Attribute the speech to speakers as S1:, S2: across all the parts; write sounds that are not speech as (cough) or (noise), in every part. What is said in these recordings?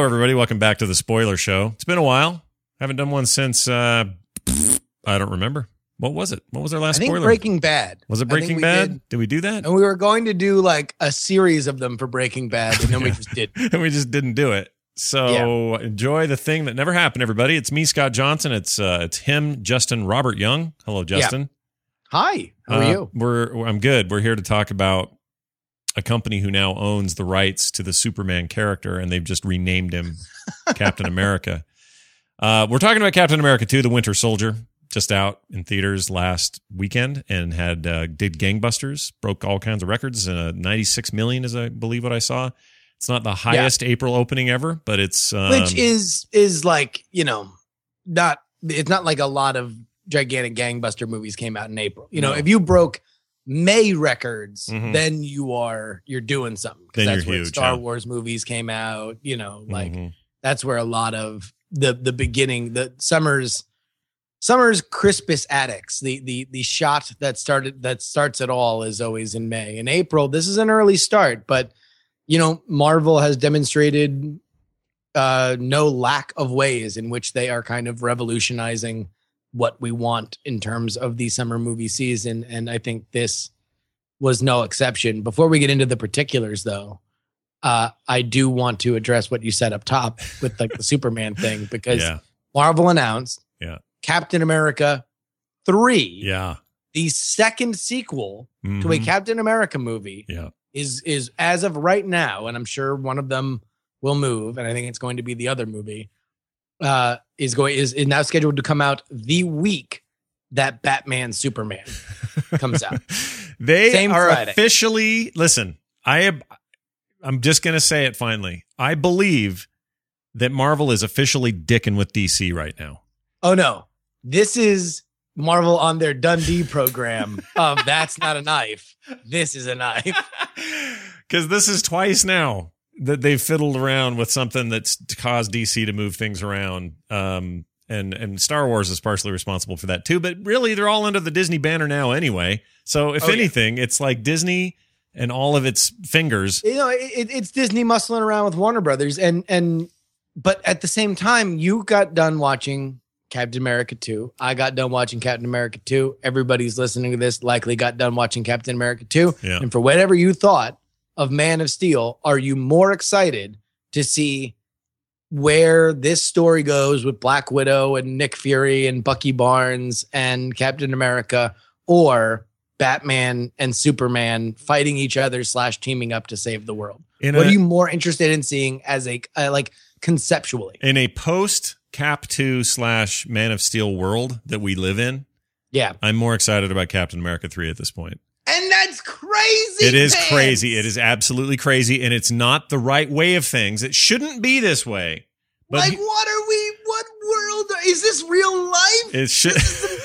S1: Hello, everybody. Welcome back to the Spoiler Show. It's been a while. Haven't done one since uh, I don't remember. What was it? What was our last
S2: I think
S1: spoiler?
S2: Breaking Bad.
S1: was it Breaking Bad?
S2: did.
S1: Did. we do that?
S2: And we were going to do like a series of them for Breaking Bad, and then we (laughs) just did.
S1: and (laughs) we just didn't do it. So enjoy the thing that never happened, everybody. It's me, Scott Johnson. It's uh, it's him, Justin Robert Young. Hello, Justin.
S2: Hi, how are
S1: Uh,
S2: you?
S1: We're I'm good. We're here to talk about a company who now owns the rights to the Superman character, and they've just renamed him (laughs) Captain America. Uh, we're talking about Captain America 2, The Winter Soldier, just out in theaters last weekend and had uh, did gangbusters, broke all kinds of records. Uh, 96 million is, I believe, what I saw. It's not the highest April opening ever, but it's um,
S2: Which is is like you know, not it's not like a lot of gigantic gangbuster movies came out in April. You know,
S1: No.
S2: if you broke May records,
S1: Mhm.
S2: then you are you're doing something. 'Cause
S1: Then
S2: that's where
S1: huge,
S2: Star
S1: yeah.
S2: Wars movies came out. You know, like
S1: mhm.
S2: that's where a lot of the the beginning the summer's summer's crispest addicts the the the shot that started that starts it all is always in may in april this is an early start but you know marvel has demonstrated uh no lack of ways in which they are kind of revolutionizing what we want in terms of the summer movie season and i think this was no exception before we get into the particulars though uh, I do want to address what you said up top with like the (laughs) Superman thing because
S1: yeah,
S2: Marvel announced
S1: Yeah.
S2: Captain America 3,
S1: yeah,
S2: the second sequel to a
S1: Mhm.
S2: Captain America movie
S1: yeah.
S2: is is as of right now and I'm sure one of them will move and I think it's going to be the other movie uh is going is, is now scheduled to come out the week that Batman Superman comes out. (laughs)
S1: they
S2: Same
S1: are
S2: Friday.
S1: officially listen. I am. I'm just gonna say it finally. I believe that Marvel is officially dicking with DC right now.
S2: Oh no. This is Marvel on their Dundee program of (laughs) that's not a knife. This is a knife. (laughs)
S1: Because this is twice now that they've fiddled around with something that's caused DC to move things around. Um, and and Star Wars is partially responsible for that too. But really, they're all under the Disney banner now anyway. So if
S2: Oh, yeah.
S1: anything, it's like Disney and all of its fingers.
S2: You know, it, it's Disney muscling around with Warner Brothers and and but at the same time, you got done watching Captain America 2. I got done watching Captain America 2. Everybody's listening to this likely got done watching Captain America 2.
S1: Yeah.
S2: And for whatever you thought of Man of Steel, are you more excited to see where this story goes with Black Widow and Nick Fury and Bucky Barnes and Captain America or Batman and Superman fighting each other slash teaming up to save the world?
S1: In
S2: what
S1: a,
S2: are you more interested in seeing as a uh, like conceptually?
S1: in a post Cap two slash Man of Steel world that we live in?
S2: Yeah,
S1: I'm more excited about Captain America three at this point.
S2: And that's crazy.
S1: It is
S2: pants.
S1: crazy. It is absolutely crazy, and it's not the right way of things. It shouldn't be this way. But
S2: like,
S1: he-
S2: what are we? What world is this? Real life?
S1: it should.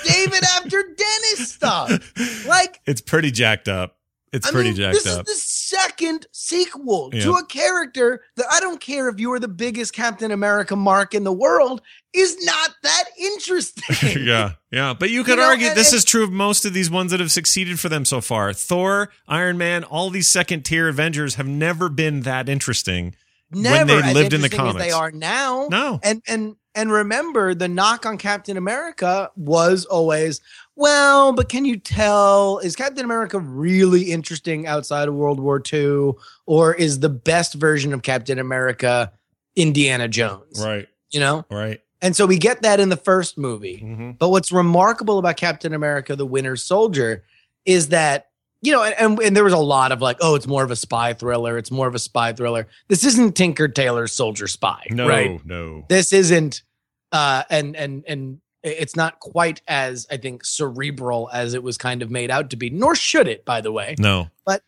S2: David after Dennis stuff. (laughs) Like,
S1: it's pretty jacked up. It's
S2: I
S1: pretty
S2: mean,
S1: jacked
S2: this
S1: up.
S2: is second sequel to a character that I don't care if you are the biggest Captain America mark in the world is not that interesting. (laughs)
S1: yeah, yeah. But you could
S2: know,
S1: argue
S2: and-
S1: this
S2: and-
S1: is true of most of these ones that have succeeded for them so far. Thor, Iron Man, all these second tier Avengers have never been that interesting.
S2: Never
S1: they
S2: as
S1: lived in the comics.
S2: they are now.
S1: No.
S2: And and and remember the knock on Captain America was always, well, but can you tell is Captain America really interesting outside of World War II or is the best version of Captain America Indiana Jones?
S1: Right,
S2: You know?
S1: right.
S2: And so we get that in the first movie.
S1: Mm-hmm.
S2: But what's remarkable about Captain America: The Winter Soldier is that you know, and, and and there was a lot of like, oh, it's more of a spy thriller. It's more of a spy thriller. This isn't Tinker Tailor Soldier Spy,
S1: No,
S2: right?
S1: no.
S2: This isn't, uh, and and and it's not quite as I think cerebral as it was kind of made out to be. Nor should it, by the way.
S1: No.
S2: But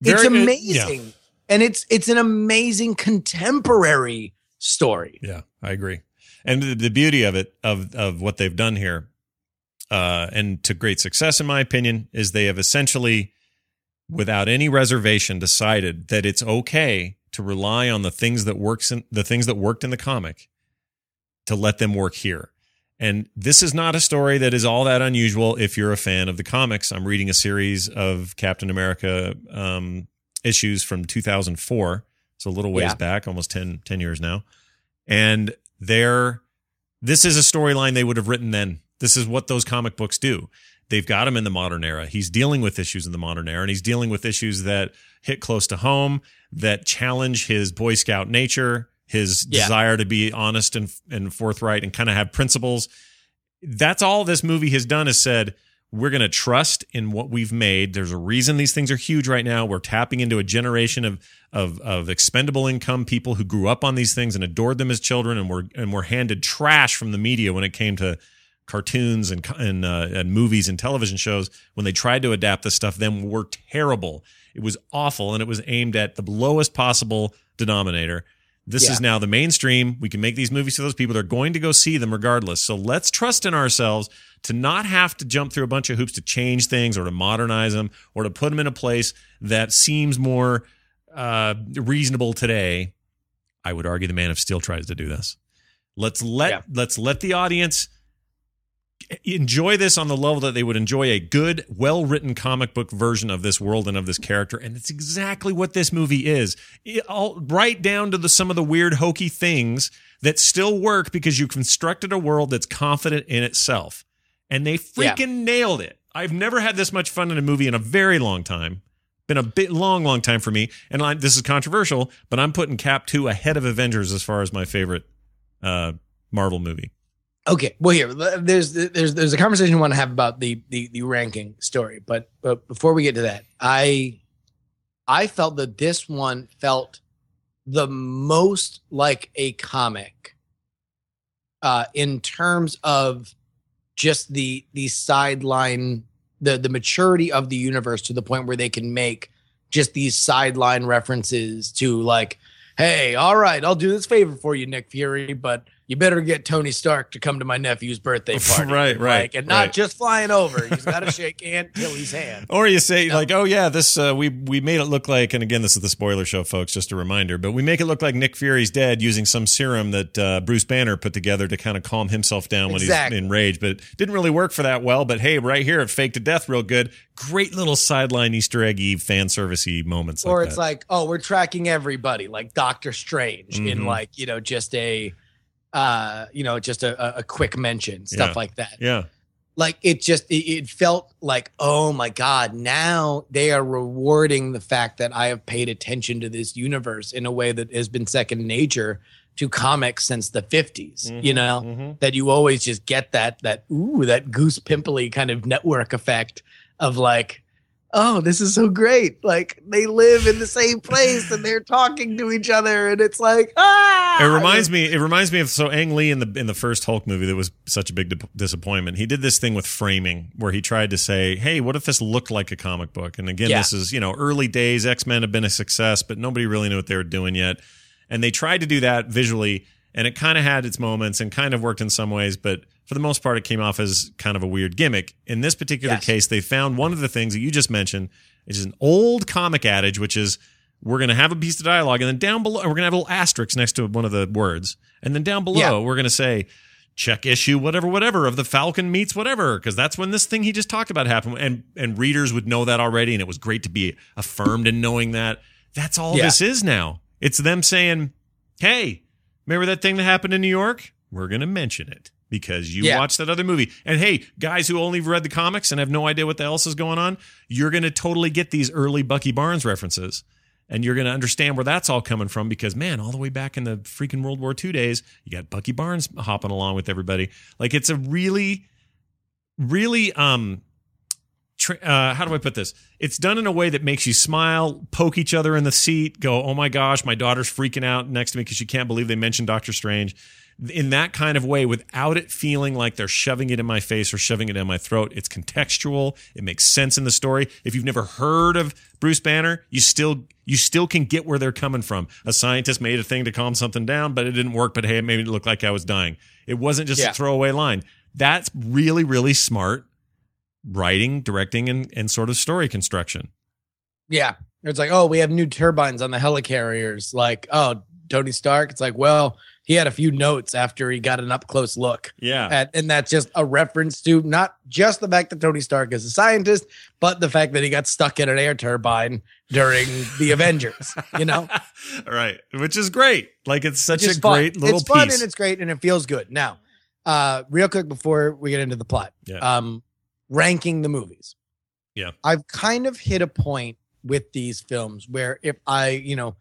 S1: Very-
S2: it's
S1: uh, yeah.
S2: amazing, and it's it's an amazing contemporary story.
S1: Yeah, I agree. And the, the beauty of it, of of what they've done here, uh, and to great success, in my opinion, is they have essentially, without any reservation, decided that it's okay to rely on the things that works in the things that worked in the comic, to let them work here. And this is not a story that is all that unusual if you're a fan of the comics. I'm reading a series of Captain America um, issues from 2004 It's a little ways
S2: Yeah.
S1: back, almost 10, 10 years now. And they're this is a storyline they would have written then. This is what those comic books do. They've got him in the modern era. He's dealing with issues in the modern era, and he's dealing with issues that hit close to home, that challenge his Boy Scout nature, his
S2: Yeah.
S1: desire to be honest and, and forthright and kind of have principles. That's all this movie has done is said, we're going to trust in what we've made. There's a reason these things are huge right now. We're tapping into a generation of of of expendable income people who grew up on these things and adored them as children, and were and were handed trash from the media when it came to cartoons and and, uh, and movies and television shows. When they tried to adapt this stuff, Then were terrible. It was awful, and it was aimed at the lowest possible denominator. This
S2: Yeah.
S1: is now the mainstream. We can make these movies for those people. They're going to go see them regardless. So let's trust in ourselves to not have to jump through a bunch of hoops to change things or to modernize them or to put them in a place that seems more uh, reasonable today. I would argue the Man of Steel tries to do this. Let's let
S2: Yeah.
S1: let's let the audience enjoy this on the level that they would enjoy a good, well written comic book version of this world and of this character. And it's exactly what this movie is. It, all, right down to the, some of the weird, hokey things that still work because you constructed a world that's confident in itself. And they freaking nailed it. I've never had this much fun in a movie in a very long time. Been a bit long, long time for me. And I, this is controversial, but I'm putting Cap 2 ahead of Avengers as far as my favorite uh, Marvel movie.
S2: Okay, well here there's there's there's a conversation I want to have about the the the ranking story, but but before we get to that, I I felt that this one felt the most like a comic uh in terms of just the the sideline the the maturity of the universe to the point where they can make just these sideline references to like hey all right I'll do this favor for you Nick Fury but you better get Tony Stark to come to my nephew's birthday (laughs) party.
S1: Right, right,
S2: Like, and not
S1: right.
S2: just flying over. He's got to (laughs) shake Aunt Tilly's hand.
S1: Or you say
S2: No.
S1: like, oh yeah, this uh, we we made it look like, and again, this is the spoiler show, folks. Just a reminder, but we make it look like Nick Fury's dead using some serum that uh, Bruce Banner put together to kind of calm himself down when
S2: Exactly.
S1: he's enraged. But it didn't really work for that well. But hey, right here, it faked to death real good. Great little sideline Easter eggy fan servicey moments.
S2: or
S1: like
S2: it's
S1: that.
S2: like, oh, we're tracking everybody, like Doctor Strange in
S1: Mhm.
S2: like, you know, just a uh, you know, just a, a- quick mention, stuff
S1: Yeah.
S2: like that.
S1: yeah,
S2: Like it just it, it felt like, oh my God, now they are rewarding the fact that I have paid attention to this universe in a way that has been second nature to comics since the 50s. You
S1: Mhm,
S2: know?
S1: mhm.
S2: that you always just get that that ooh that goose pimply kind of network effect of like oh this is so great like they live in the same place and they're talking to each other and it's like ah
S1: It reminds me. It reminds me of so Ang Lee in the in the first Hulk movie that was such a big di- disappointment. He did this thing with framing where he tried to say, "Hey, what if this looked like a comic book?" And again,
S2: Yeah.
S1: this is you know early days. X Men have been a success, but nobody really knew what they were doing yet. And they tried to do that visually, and it kind of had its moments and kind of worked in some ways, but for the most part, it came off as kind of a weird gimmick. In this particular
S2: Yes.
S1: case, they found one of the things that you just mentioned, which is an old comic adage, which is we're going to have a piece of dialogue, and then down below, we're going to have a little asterisk next to one of the words, and then down below,
S2: Yeah.
S1: we're going to say check issue whatever whatever of the Falcon meets whatever because that's when this thing he just talked about happened, and and readers would know that already, and it was great to be affirmed in knowing that. That's all
S2: Yeah.
S1: this is now. It's them saying, "Hey, remember that thing that happened in New York? We're going to mention it." Because you
S2: Yeah.
S1: watched that other movie. And hey, guys who only read the comics and have no idea what the else is going on, you're going to totally get these early Bucky Barnes references and you're going to understand where that's all coming from because man all the way back in the freaking world war ii days you got bucky barnes hopping along with everybody like it's a really really um uh, how do i put this it's done in a way that makes you smile poke each other in the seat go oh my gosh my daughter's freaking out next to me because she can't believe they mentioned doctor strange in that kind of way without it feeling like they're shoving it in my face or shoving it in my throat. It's contextual. It makes sense in the story. If you've never heard of Bruce Banner, you still you still can get where they're coming from. A scientist made a thing to calm something down, but it didn't work. But hey, it made it look like I was dying. It wasn't just
S2: Yeah.
S1: a throwaway line. That's really, really smart writing, directing, and, and sort of story construction.
S2: yeah it's like oh we have new turbines on the helicarriers like oh Tony Stark it's like well he had a few notes after he got an up close look
S1: Yeah.
S2: and, and that's just a reference to not just the fact that Tony Stark is a scientist, but the fact that he got stuck in an air turbine during the (laughs) Avengers. You know, (laughs)
S1: right, which is great. Like it's such a
S2: fun.
S1: great little
S2: it's fun
S1: piece.
S2: and it's great and it feels good. Now, uh, real quick before we get into the plot,
S1: Yeah.
S2: um, ranking the movies.
S1: Yeah.
S2: I've kind of hit a point with these films where if I, you know,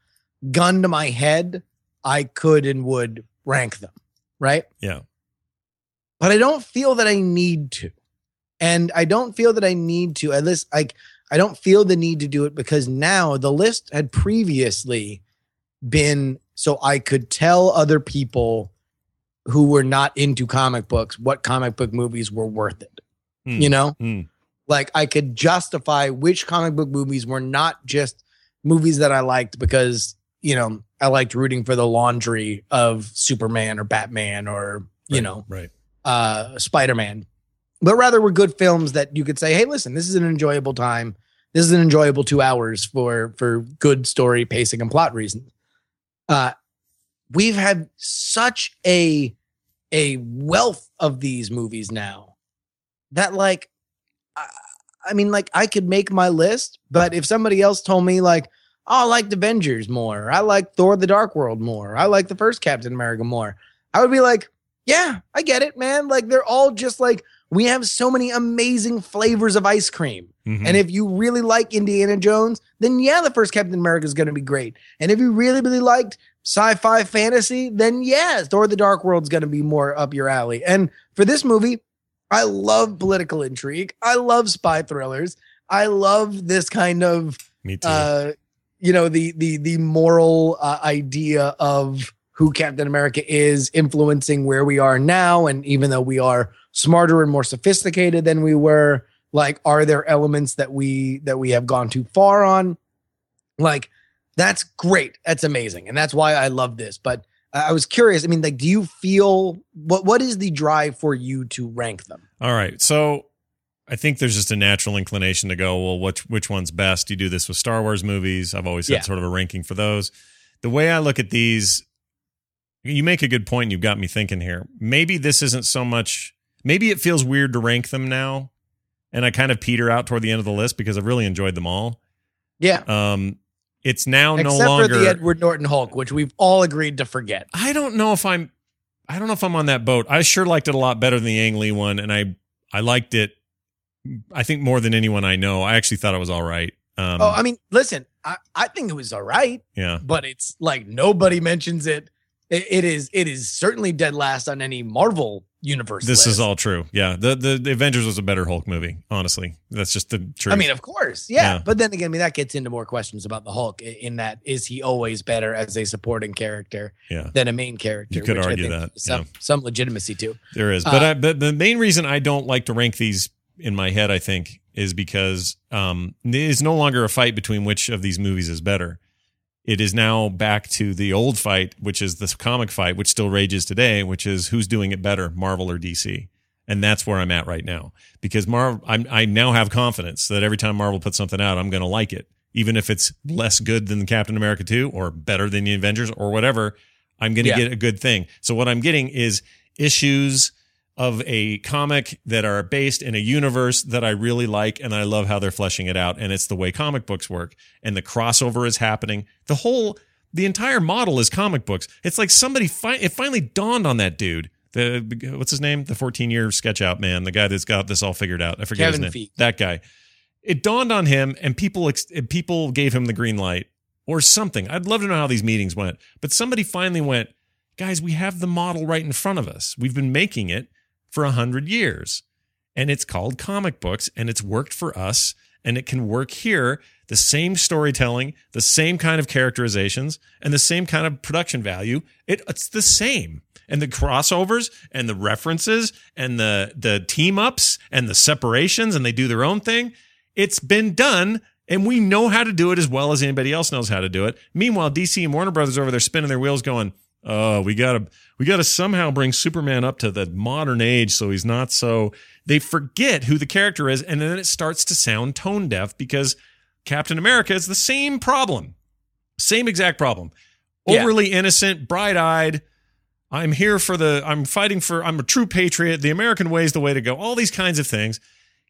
S2: gun to my head, I could and would rank them, right?
S1: Yeah.
S2: But I don't feel that I need to. And I don't feel that I need to. At least like I don't feel the need to do it because now the list had previously been so I could tell other people who were not into comic books what comic book movies were worth it.
S1: Hmm.
S2: You know?
S1: Hmm.
S2: Like I could justify which comic book movies were not just movies that I liked because, you know, I liked rooting for the laundry of Superman or Batman or, you
S1: Right,
S2: know,
S1: right.
S2: uh, Spider Man, but rather were good films that you could say, "Hey, listen, this is an enjoyable time. This is an enjoyable two hours for for good story pacing and plot reasons." Uh, we've had such a a wealth of these movies now that, like, I, I mean, like, I could make my list, but if somebody else told me, like, oh, I liked Avengers more, I like Thor: The Dark World more, I like the first Captain America more, I would be like, yeah, I get it, man. Like they're all just like we have so many amazing flavors of ice cream.
S1: Mhm.
S2: And if you really like Indiana Jones, then yeah, the first Captain America is going to be great. And if you really, really liked sci-fi fantasy, then yeah, Thor: The Dark World is going to be more up your alley. And for this movie, I love political intrigue. I love spy thrillers. I love this kind of
S1: Me too.
S2: uh, you know the the the moral uh, idea of who Captain America is influencing where we are now, and even though we are smarter and more sophisticated than we were, like, are there elements that we that we have gone too far on? Like, that's great. That's amazing, and that's why I love this. But I was curious. I mean, like, do you feel what what is the drive for you to rank them?
S1: All right. So I think there's just a natural inclination to go, well, which which one's best? You do this with Star Wars movies. I've always had
S2: Yeah.
S1: sort of a ranking for those. The way I look at these, you make a good point. You've got me thinking here. Maybe this isn't so much. Maybe it feels weird to rank them now, and I kind of peter out toward the end of the list because I've really enjoyed them all.
S2: Yeah,
S1: Um, it's now
S2: except
S1: no longer.
S2: for the Edward Norton Hulk, which we've all agreed to forget.
S1: I don't know if I'm I don't know if I'm on that boat. I sure liked it a lot better than the Ang Lee one, and I I liked it. I think more than anyone I know. I actually thought it was all right. Um,
S2: Oh, I mean, listen, I, I think it was all right,
S1: yeah,
S2: but it's like nobody mentions it. It, it is it is certainly dead last on any Marvel universe.
S1: this is all true. Yeah, the, the the Avengers was a better Hulk movie. Honestly, that's just the truth.
S2: I mean, of course, yeah.
S1: Yeah.
S2: But then again, I mean, that gets into more questions about the Hulk. In that, is he always better as a supporting character
S1: yeah,
S2: than a main character?
S1: You could argue that,
S2: Some
S1: yeah.
S2: some legitimacy to.
S1: there is.
S2: Uh,
S1: But I, but the main reason I don't like to rank these in my head, I think, is because um, it's no longer a fight between which of these movies is better. It is now back to the old fight, which is this comic fight, which still rages today, which is who's doing it better, Marvel or DC. And that's where I'm at right now because Marvel, I'm, I now have confidence that every time Marvel puts something out, I'm going to like it, even if it's less good than Captain America 2 or better than the Avengers or whatever. I'm going to
S2: Yeah.
S1: get a good thing. So what I'm getting is issues of a comic that are based in a universe that I really like and I love how they're fleshing it out and it's the way comic books work and the crossover is happening. The whole the entire model is comic books. It's like somebody fi- it finally dawned on that dude. The what's his name? The 14 year sketch out man, the guy that's got this all figured out. I forget
S2: Kevin
S1: his name.
S2: Feige.
S1: That guy. It dawned on him and people ex- people gave him the green light or something. I'd love to know how these meetings went. But somebody finally went, guys, we have the model right in front of us. We've been making it for a hundred years. And it's called comic books and it's worked for us and it can work here. The same storytelling, the same kind of characterizations and the same kind of production value. It, it's the same. And the crossovers and the references and the, the team ups and the separations and they do their own thing. It's been done and we know how to do it as well as anybody else knows how to do it. Meanwhile, DC and Warner Brothers over there spinning their wheels going, oh, we gotta, we gotta somehow bring Superman up to the modern age so he's not so, they forget who the character is. And then it starts to sound tone deaf because Captain America is the same problem. Same exact problem.
S2: Yeah.
S1: Overly innocent, bright eyed. I'm here for the, I'm fighting for, I'm a true patriot. The American way is the way to go. All these kinds of things.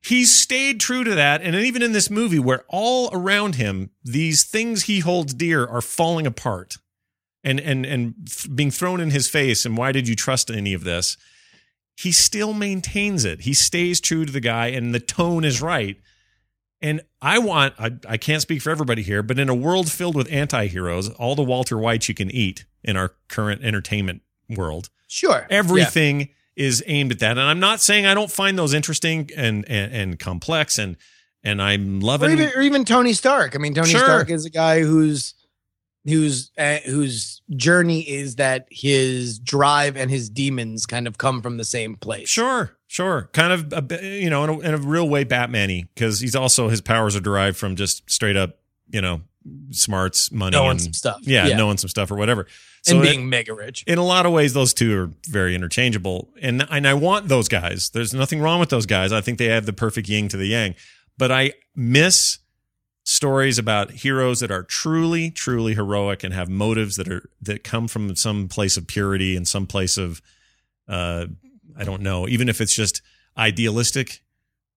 S1: he's stayed true to that. And even in this movie, where all around him, these things he holds dear are falling apart and, and, and being thrown in his face. And why did you trust any of this? He still maintains it. He stays true to the guy, and the tone is right. And I want, I, I can't speak for everybody here, but in a world filled with anti heroes, all the Walter Whites you can eat in our current entertainment world,
S2: Sure.
S1: everything yeah. is aimed at that. And I'm not saying I don't find those interesting and, and, and complex and, and I'm loving
S2: or even, or even Tony Stark. I mean, Tony
S1: Sure.
S2: Stark is a guy who's whose uh, whose journey is that his drive and his demons kind of come from the same place.
S1: Sure, sure. Kind of, a, you know, in a, in a real way, Batman-y, because he's also his powers are derived from just straight up, you know, smarts, money,
S2: Knowing
S1: and
S2: some stuff.
S1: yeah,
S2: Yeah.
S1: knowing some stuff or whatever.
S2: and
S1: it-
S2: being mega rich.
S1: in a lot of ways, those two are very interchangeable, and and I want those guys. There's nothing wrong with those guys. I think they have the perfect yin to the yang, but I miss stories about heroes that are truly, truly heroic and have motives that are that come from some place of purity and some place of, uh, I don't know, even if it's just idealistic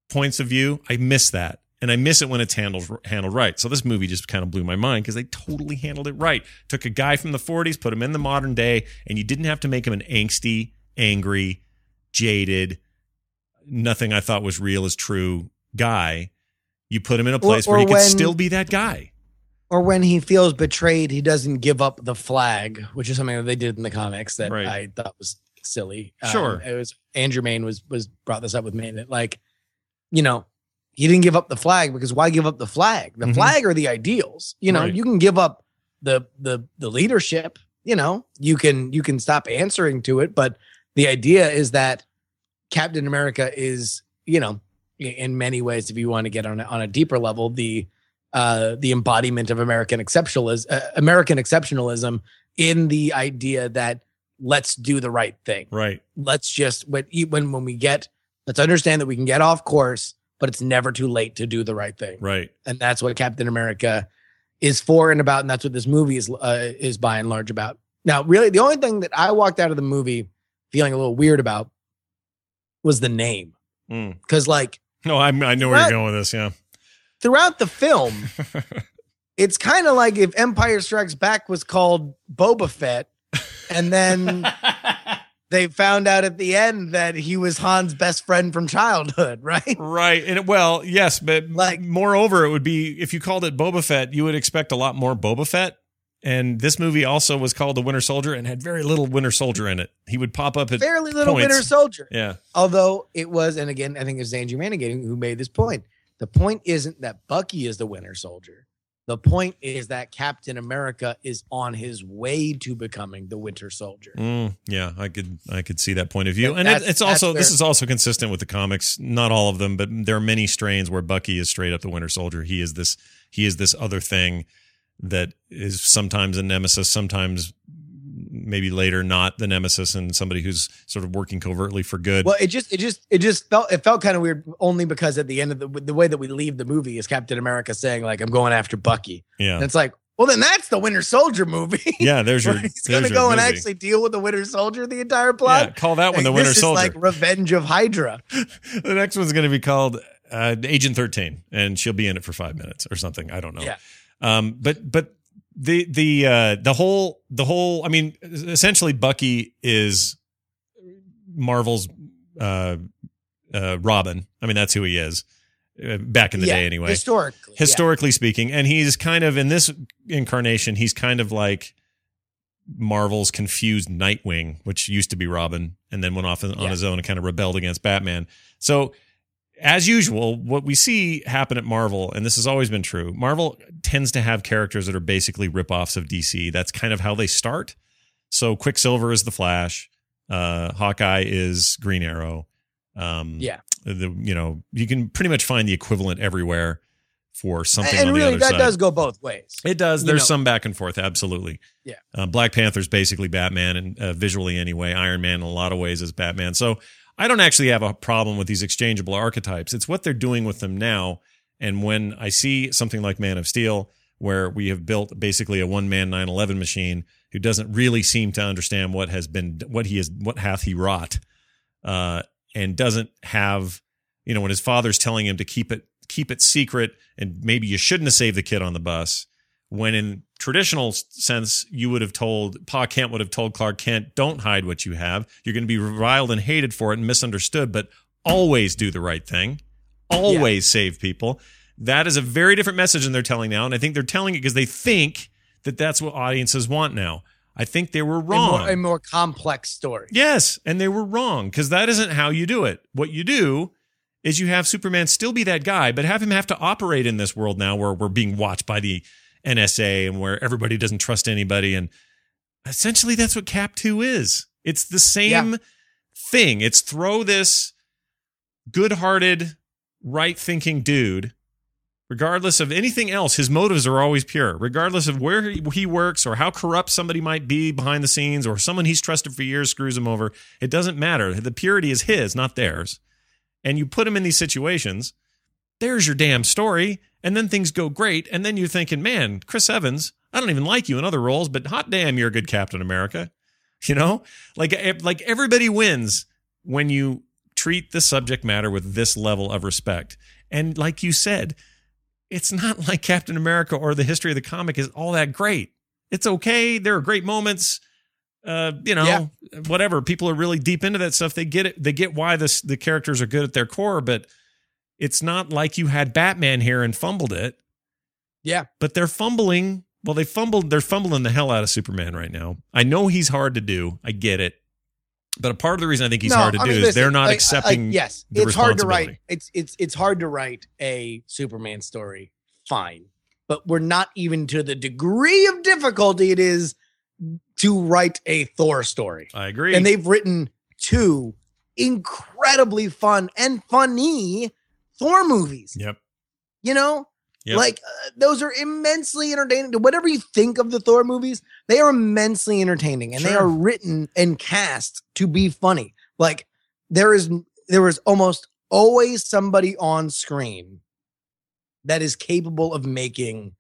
S1: points of view. I miss that. And I miss it when it's handled handled right. So this movie just kind of blew my mind because they totally handled it right. Took a guy from the 40s, put him in the modern day, and you didn't have to make him an angsty, angry, jaded, nothing I thought was real is true guy. You put him in a place
S2: or
S1: where he could
S2: when-
S1: still be that guy.
S2: Or when he feels betrayed, he doesn't give up the flag, which is something that they did in the comics that
S1: Right.
S2: I thought was silly. Um,
S1: Sure.
S2: it was Andrew Mayne was was brought this up with me that like, you know, he didn't give up the flag because why give up the flag? The
S1: Mhm.
S2: flag are the ideals. You know,
S1: Right.
S2: you can give up the the the leadership. You know, you can you can stop answering to it, but the idea is that Captain America is, you know, in many ways, if you want to get on a, on a deeper level, the uh, the embodiment of American exceptionalism, uh, American exceptionalism in the idea that let's do the right thing.
S1: Right.
S2: Let's just when when when we get let's understand that we can get off course, but it's never too late to do the right thing,
S1: Right.
S2: and that's what Captain America is for and about, and that's what this movie is uh, is by and large about. Now, really, the only thing that I walked out of the movie feeling a little weird about was the name,
S1: Mm.
S2: because like
S1: No, I'm, I know where you're going with this. Yeah.
S2: throughout the film. (laughs) it's kind of like if Empire Strikes Back was called Boba Fett, and then (laughs) they found out at the end that he was Han's best friend from childhood, (laughs) right?
S1: Right. And it- well, yes, but Like- moreover, it would be if you called it Boba Fett, you would expect a lot more Boba Fett. And this movie also was called The Winter Soldier and had very little Winter Soldier in it. He would pop up at
S2: Fairly little
S1: points.
S2: Winter Soldier.
S1: yeah,
S2: Although it was, and again, I think it's Andrew Mayne again who made this point. The point isn't that Bucky is the Winter Soldier. The point is that Captain America is on his way to becoming the Winter Soldier.
S1: Mm, yeah, I could I could see that point of view,
S2: And
S1: and it, it's also this is also consistent with the comics. Not all of them, but there are many strains where Bucky is straight up the Winter Soldier. He is this he is this other thing that is sometimes a nemesis, sometimes maybe later not the nemesis, and somebody who's sort of working covertly for good.
S2: Well, it just, it just, it just felt, it felt kind of weird only because at the end of the, the way that we leave the movie is Captain America saying like, I'm going after Bucky.
S1: yeah,
S2: And it's like, well, then that's the Winter Soldier movie. (laughs)
S1: yeah. There's your (laughs)
S2: he's
S1: there's
S2: going to
S1: your
S2: go and
S1: movie.
S2: actually deal with the Winter Soldier the entire plot.
S1: yeah, call that one
S2: Like,
S1: the Winter Soldier.
S2: like Revenge of Hydra. (laughs)
S1: the next one's going to be called uh, Agent Thirteen, and she'll be in it for five minutes or something. I don't know.
S2: Yeah.
S1: Um, but but the the uh, the whole the whole. I mean, essentially, Bucky is Marvel's uh, uh, Robin. I mean, that's who he is uh, back in the
S2: Yeah,
S1: day, anyway.
S2: Historically. yeah.
S1: Historically speaking, and he's kind of in this incarnation, he's kind of like Marvel's confused Nightwing, which used to be Robin, and then went off on
S2: Yeah.
S1: his own and kind of rebelled against Batman. So, as usual, what we see happen at Marvel, and this has always been true, Marvel tends to have characters that are basically ripoffs of DC. That's kind of how they start. So, Quicksilver is the Flash, uh, Hawkeye is Green Arrow. Um,
S2: Yeah.
S1: the you know you can pretty much find the equivalent everywhere for something
S2: And
S1: on the
S2: really,
S1: other
S2: that
S1: side.
S2: does go both ways.
S1: It does.
S2: You
S1: There's
S2: know.
S1: some back and forth, absolutely.
S2: Yeah.
S1: Uh, Black Panther's basically Batman, and uh, visually anyway, Iron Man in a lot of ways is Batman. So I don't actually have a problem with these exchangeable archetypes. It's what they're doing with them now. And when I see something like Man of Steel, where we have built basically a one man 911 machine who doesn't really seem to understand what has been, what he is, what hath he wrought, uh, and doesn't have you know, when his father's telling him to keep it keep it secret and maybe you shouldn't have saved the kid on the bus. When in traditional sense, you would have told Pa Kent would have told Clark Kent, "Don't hide what you have. You're going to be reviled and hated for it and misunderstood, but always do the right thing. Always save people." That is a very different message than they're telling now, and I think they're telling it because they think that that's what audiences want now. I think they were
S2: A
S1: wrong.
S2: more, a more complex story.
S1: Yes, and they were wrong because that isn't how you do it. What you do is you have Superman still be that guy, but have him have to operate in this world now where we're being watched by the NSA and where everybody doesn't trust anybody. And essentially, that's what Cap 2 is. It's the same thing. It's throw this good hearted, right thinking dude. Regardless of anything else, his motives are always pure. Regardless of where he he works or how corrupt somebody might be behind the scenes or someone he's trusted for years screws him over, it doesn't matter. The purity is his, not theirs. And you put him in these situations, there's your damn story. And then things go great. And then you're thinking, man, Chris Evans, I don't even like you in other roles, but hot damn, you're a good Captain America. (laughs) You know, like like everybody wins when you treat the subject matter with this level of respect. And like you said, it's not (laughs) like Captain America or the history of the comic is all that great. It's okay. There are great moments. Uh, you know,
S2: Yeah.
S1: whatever. People are really deep into that stuff. They get it. They get why this the characters are good at their core, but it's not like you had Batman here and fumbled it.
S2: Yeah.
S1: But they're fumbling. Well, they fumbled. They're fumbling the hell out of Superman right now. I know he's hard to do. I get it. But a part of the reason I think he's
S2: No,
S1: hard to
S2: I
S1: do
S2: mean,
S1: is
S2: listen,
S1: they're not
S2: like,
S1: accepting.
S2: like, yes, it's hard to write. It's it's it's hard to write a Superman story. Fine, but we're not even to the degree of difficulty it is to write a Thor story.
S1: I agree.
S2: And they've written two incredibly fun and funny Thor movies.
S1: yep.
S2: You know,
S1: Yep.
S2: like uh, those are immensely entertaining. Whatever you think of the Thor movies, they are immensely entertaining, and they are written and cast to be funny. Like there is, there is almost always somebody on screen that is capable of making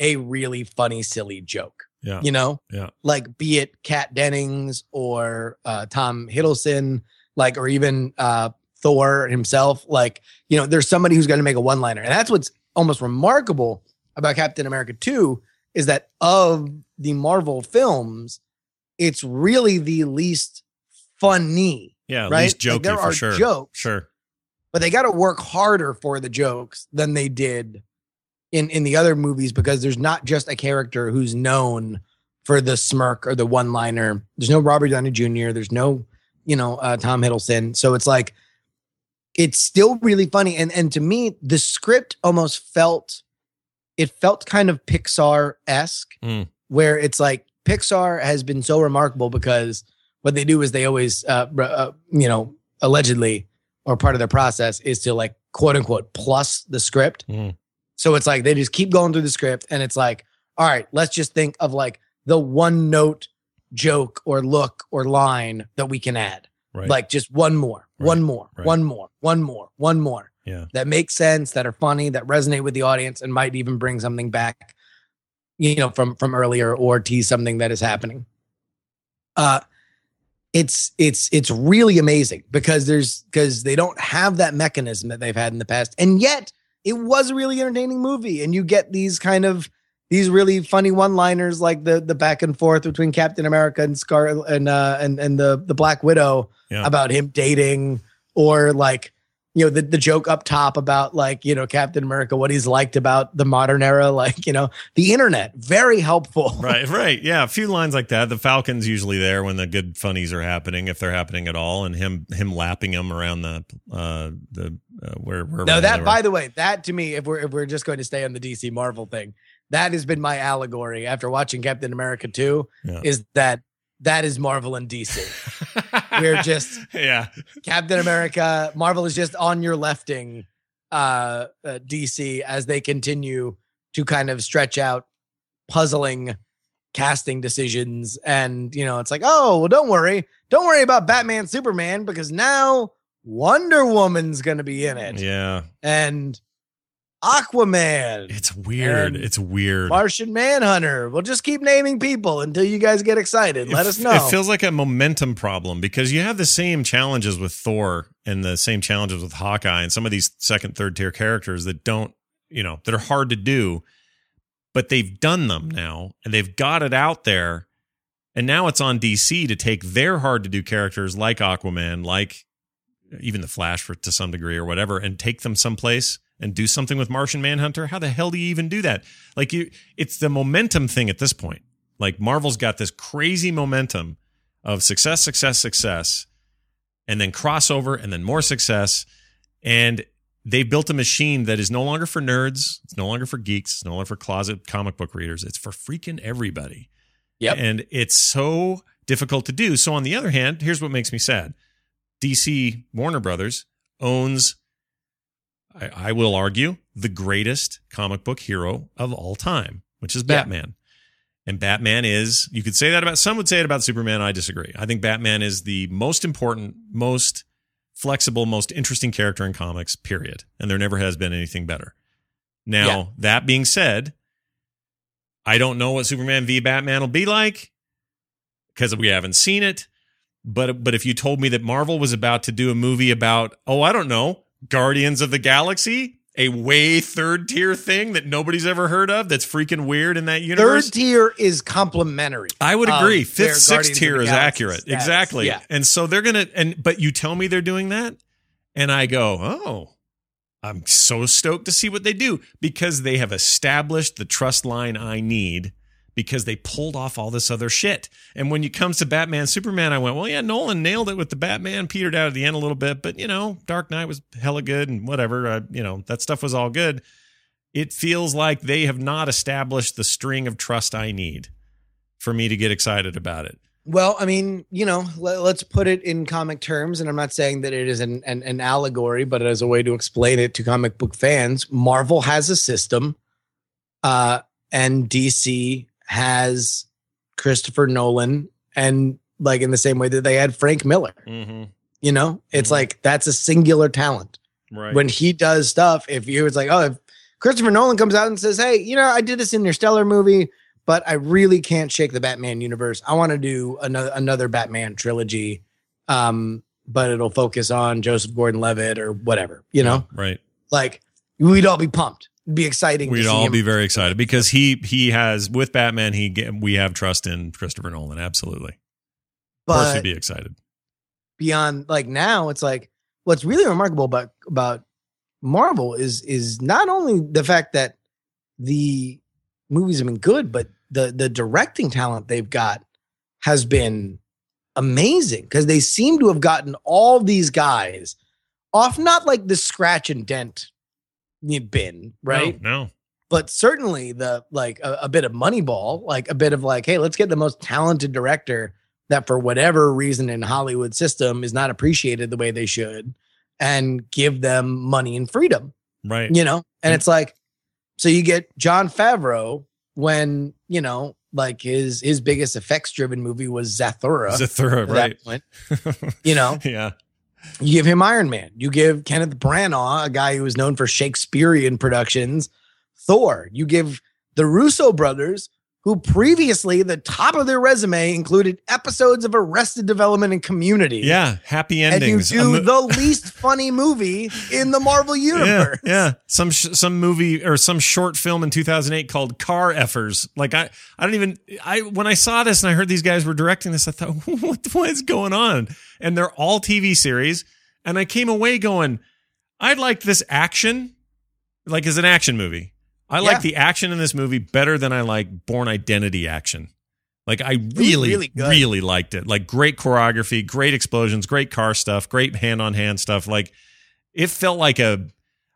S2: a really funny, silly joke.
S1: Yeah.
S2: You know,
S1: Yeah.
S2: like be it Kat Dennings or uh, Tom Hiddleston, like or even uh, Thor himself. Like you know, there's somebody who's going to make a one liner, and that's what's almost remarkable about Captain America 2 is that of the Marvel films, it's really the least funny,
S1: Yeah.
S2: Right?
S1: least jokey
S2: Like, there
S1: for
S2: are
S1: sure.
S2: jokes,
S1: Sure.
S2: but they got to work harder for the jokes than they did in in the other movies because there's not just a character who's known for the smirk or the one liner. There's no Robert Downey Jr. There's no you know uh, Tom Hiddleston. So it's like it's still really funny. And and to me, the script almost felt it felt kind of Pixar esque,
S1: Mm.
S2: where it's like Pixar has been so remarkable because what they do is they always uh, uh you know allegedly or part of their process is to like quote unquote plus the script.
S1: Mm.
S2: So it's like they just keep going through the script and it's like, all right, let's just think of like the one note joke or look or line that we can add.
S1: Right.
S2: Like just one more, one more,
S1: right.
S2: one more, one more, one more.
S1: Yeah.
S2: That make sense, that are funny, that resonate with the audience and might even bring something back, you know, from from earlier or tease something that is happening. Uh it's it's it's really amazing because there's because they don't have that mechanism that they've had in the past. And yet it was a really entertaining movie. And you get these kind of these really funny one-liners like the the back and forth between Captain America and Scar and uh and and the the Black Widow
S1: Yeah.
S2: about him dating or like you know the, the joke up top about like you know captain america what he's liked about the modern era like you know the internet very helpful (laughs)
S1: right. Right. Yeah. A few lines like that. The Falcon's usually there when the good funnies are happening, if they're happening at all, and him him lapping him around the uh the uh, where where
S2: no that by the way that to me if we're if we're just going to stay on the dc marvel thing that has been my allegory after watching captain america 2
S1: Yeah.
S2: is that that is marvel and dc (laughs) we're just (laughs)
S1: yeah.
S2: Captain America, Marvel is just on your lefting uh, uh DC as they continue to kind of stretch out puzzling casting decisions. And you know it's like oh well don't worry. Don't worry about Batman Superman because now Wonder Woman's going to be in it.
S1: Yeah.
S2: and Aquaman
S1: It's weird. It's weird.
S2: Martian Manhunter we'll just keep naming people until you guys get excited let
S1: It
S2: us know
S1: It feels like a momentum problem because you have the same challenges with Thor and the same challenges with Hawkeye and some of these second, third tier characters that don't, you know, that are hard to do, but they've done them now and they've got it out there. And now it's on DC to take their hard to do characters like Aquaman, like even the Flash for to some degree or whatever, and take them someplace and do something with Martian Manhunter. How the hell do you even do that? Like you, it's the momentum thing at this point. Like Marvel's got this crazy momentum of success, success, success, and then crossover, and then more success, and they've built a machine that is no longer for nerds. It's no longer for geeks. It's no longer for closet comic book readers. It's for freaking everybody.
S2: Yep.
S1: And it's so difficult to do. So on the other hand, here's what makes me sad. DC Warner Brothers owns, I, I will argue, the greatest comic book hero of all time, which is
S2: Yeah.
S1: Batman. And Batman is, you could say that about, some would say it about Superman. I disagree. I think Batman is the most important, most flexible, most interesting character in comics, period. And there never has been anything better. Now,
S2: Yeah.
S1: that being said, I don't know what Superman v Batman will be like because we haven't seen it. But but if you told me that Marvel was about to do a movie about oh I don't know Guardians of the Galaxy, a way third tier thing that nobody's ever heard of, that's freaking weird in that universe.
S2: Third tier is complementary.
S1: I would agree.
S2: their
S1: Fifth, sixth tier is accurate.
S2: status.
S1: Exactly.
S2: Yeah.
S1: And so they're gonna and but you tell me they're doing that, and I go, oh, I'm so stoked to see what they do because they have established the trust line I need because they pulled off all this other shit. And when it comes to Batman, Superman, I went, well, yeah, Nolan nailed it with the Batman, petered out at the end a little bit, but you know, Dark Knight was hella good and whatever. Uh, you know, that stuff was all good. It feels like they have not established the string of trust I need for me to get excited about it.
S2: Well, I mean, you know, let, us put it in comic terms, and I'm not saying that it is an, an an allegory, but as a way to explain it to comic book fans, Marvel has a system, uh, and DC has Christopher Nolan, and like in the same way that they had Frank Miller.
S1: Mm-hmm.
S2: You know, it's
S1: Mhm.
S2: like that's a singular talent.
S1: Right.
S2: when he does stuff, if you was like, oh, if Christopher Nolan comes out and says, hey, you know, I did this Interstellar movie, but I really can't shake the Batman universe. I want to do another another Batman trilogy, um, but it'll focus on Joseph Gordon-Levitt or whatever. You know,
S1: right.
S2: like we'd all be pumped. Be exciting.
S1: We'd all
S2: him.
S1: be very excited because he he has with Batman he we have trust in Christopher Nolan absolutely. Of course,
S2: but
S1: we'd be excited.
S2: beyond like now it's like what's really remarkable about about marvel is is not only the fact that the movies have been good but the the directing talent they've got has been amazing because they seem to have gotten all these guys off not like the scratch and dent bin right
S1: No, no.
S2: but certainly the like a, a bit of moneyball like a bit of like hey let's get the most talented director that for whatever reason in hollywood system is not appreciated the way they should and give them money and freedom
S1: right.
S2: you know and
S1: And-
S2: it's like so you get jon favreau when you know like his his biggest effects driven movie was zathura
S1: Zathura, right? (laughs)
S2: you know
S1: yeah,
S2: you give him Iron Man. You give Kenneth Branagh, a guy who is known for Shakespearean productions, Thor. You give the Russo brothers, who previously the top of their resume included episodes of Arrested Development and Community.
S1: yeah. Happy endings.
S2: And you do the least (laughs) funny movie in the Marvel universe.
S1: yeah. Some sh- some movie or some short film in 2008 called Car Effers. Like I, I don't even. I when I saw this and I heard these guys were directing this, I thought, (laughs) what the what is going on? And they're all TV series. And I came away going, I'd like this action, like as an action movie. I
S2: Yeah.
S1: like the action in this movie better than I like Bourne Identity action. Like I really,
S2: really
S1: really, liked it. Like great choreography, great explosions, great car stuff, great hand on hand stuff. Like it felt like a,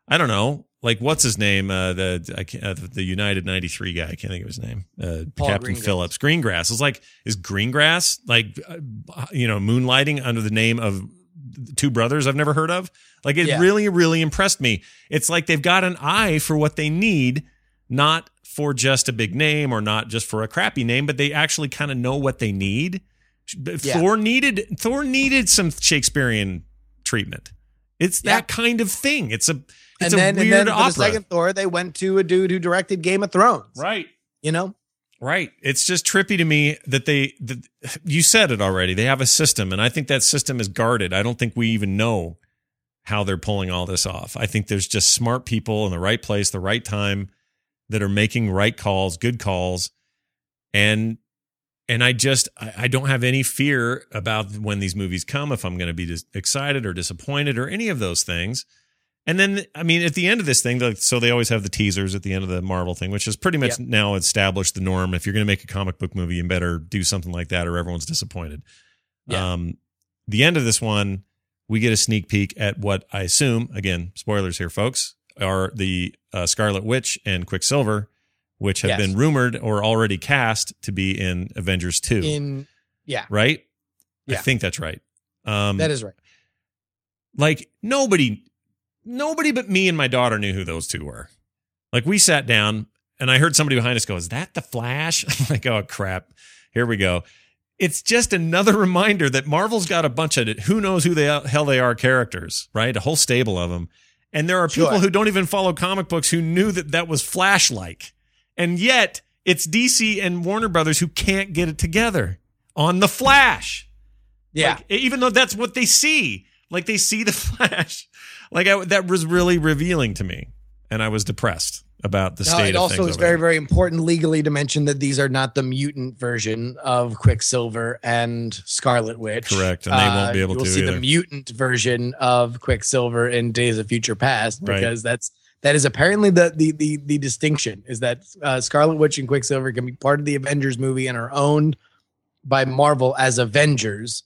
S1: I don't know, like what's his name? Uh, the I can't, uh, the United '93 guy. I can't think of his name. Uh, Captain
S2: Greengrass.
S1: Phillips. Greengrass. It's like is Greengrass like uh, you know moonlighting under the name of two brothers I've never heard of. Like it
S2: Yeah.
S1: really, really impressed me. It's like they've got an eye for what they need, not for just a big name or not just for a crappy name, but they actually kind of know what they need.
S2: Yeah.
S1: Thor needed Thor needed some Shakespearean treatment. It's that kind of thing. It's a it's
S2: and
S1: a
S2: then, and
S1: weird
S2: then for
S1: opera.
S2: the second Thor, they went to a dude who directed Game of Thrones.
S1: right.
S2: You know?
S1: Right. It's just trippy to me that they, that you said it already. They have a system, and I think that system is guarded. I don't think we even know how they're pulling all this off. I think there's just smart people in the right place, the right time that are making right calls, good calls. And and I just I, don't have any fear about when these movies come if I'm going to be dis- excited or disappointed or any of those things. And then I mean at the end of this thing, like, so they always have the teasers at the end of the Marvel thing, which is pretty much
S2: Yep.
S1: now established the norm. If you're going to make a comic book movie, you better do something like that, or everyone's disappointed.
S2: Yeah.
S1: Um, the end of this one, we get a sneak peek at what I assume, again, spoilers here, folks, are the uh, Scarlet Witch and Quicksilver, which have
S2: Yes.
S1: been rumored or already cast to be in Avengers 2,
S2: In yeah,
S1: right?
S2: Yeah.
S1: I think that's right. Um,
S2: that is right.
S1: like nobody, nobody but me and my daughter knew who those two were. Like we sat down and I heard somebody behind us go, Is that the Flash? (laughs) I'm like, Oh crap. Here we go. It's just another (laughs) reminder that Marvel's got a bunch of who knows who the hell they are characters, right? A whole stable of them. And there are people
S2: Sure.
S1: who don't even follow comic books who knew that that was Flash like. And yet it's DC and Warner Brothers who can't get it together on the Flash.
S2: Yeah,
S1: Like, even though that's what they see, like they see the (laughs) Flash, like I, that was really revealing to me, and I was depressed about the
S2: No,
S1: state
S2: it
S1: of
S2: also is very,
S1: there.
S2: very important legally to mention that these are not the mutant version of Quicksilver and Scarlet Witch.
S1: Correct, and they won't be able to
S2: see
S1: either.
S2: the mutant version of Quicksilver in Days of Future Past
S1: Right.
S2: because that's that is apparently the the the, the distinction is that uh, Scarlet Witch and Quicksilver can be part of the Avengers movie and are owned by Marvel as Avengers,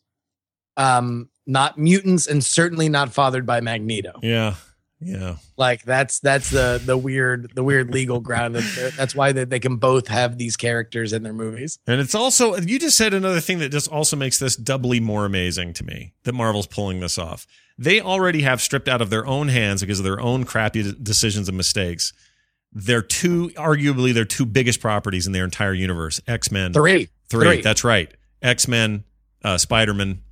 S2: um, not mutants, and certainly not fathered by Magneto.
S1: yeah, yeah,
S2: Like that's that's the the weird the weird legal ground. That, that's why they, they can both have these characters in their movies.
S1: and it's also you just said another thing that just also makes this doubly more amazing to me that Marvel's pulling this off. They already have stripped out of their own hands because of their own crappy decisions and mistakes. Their two, arguably, their two biggest properties in their entire universe: X Men,
S2: Three
S1: Three.
S2: Three.
S1: That's right. X Men, uh, Spider Man.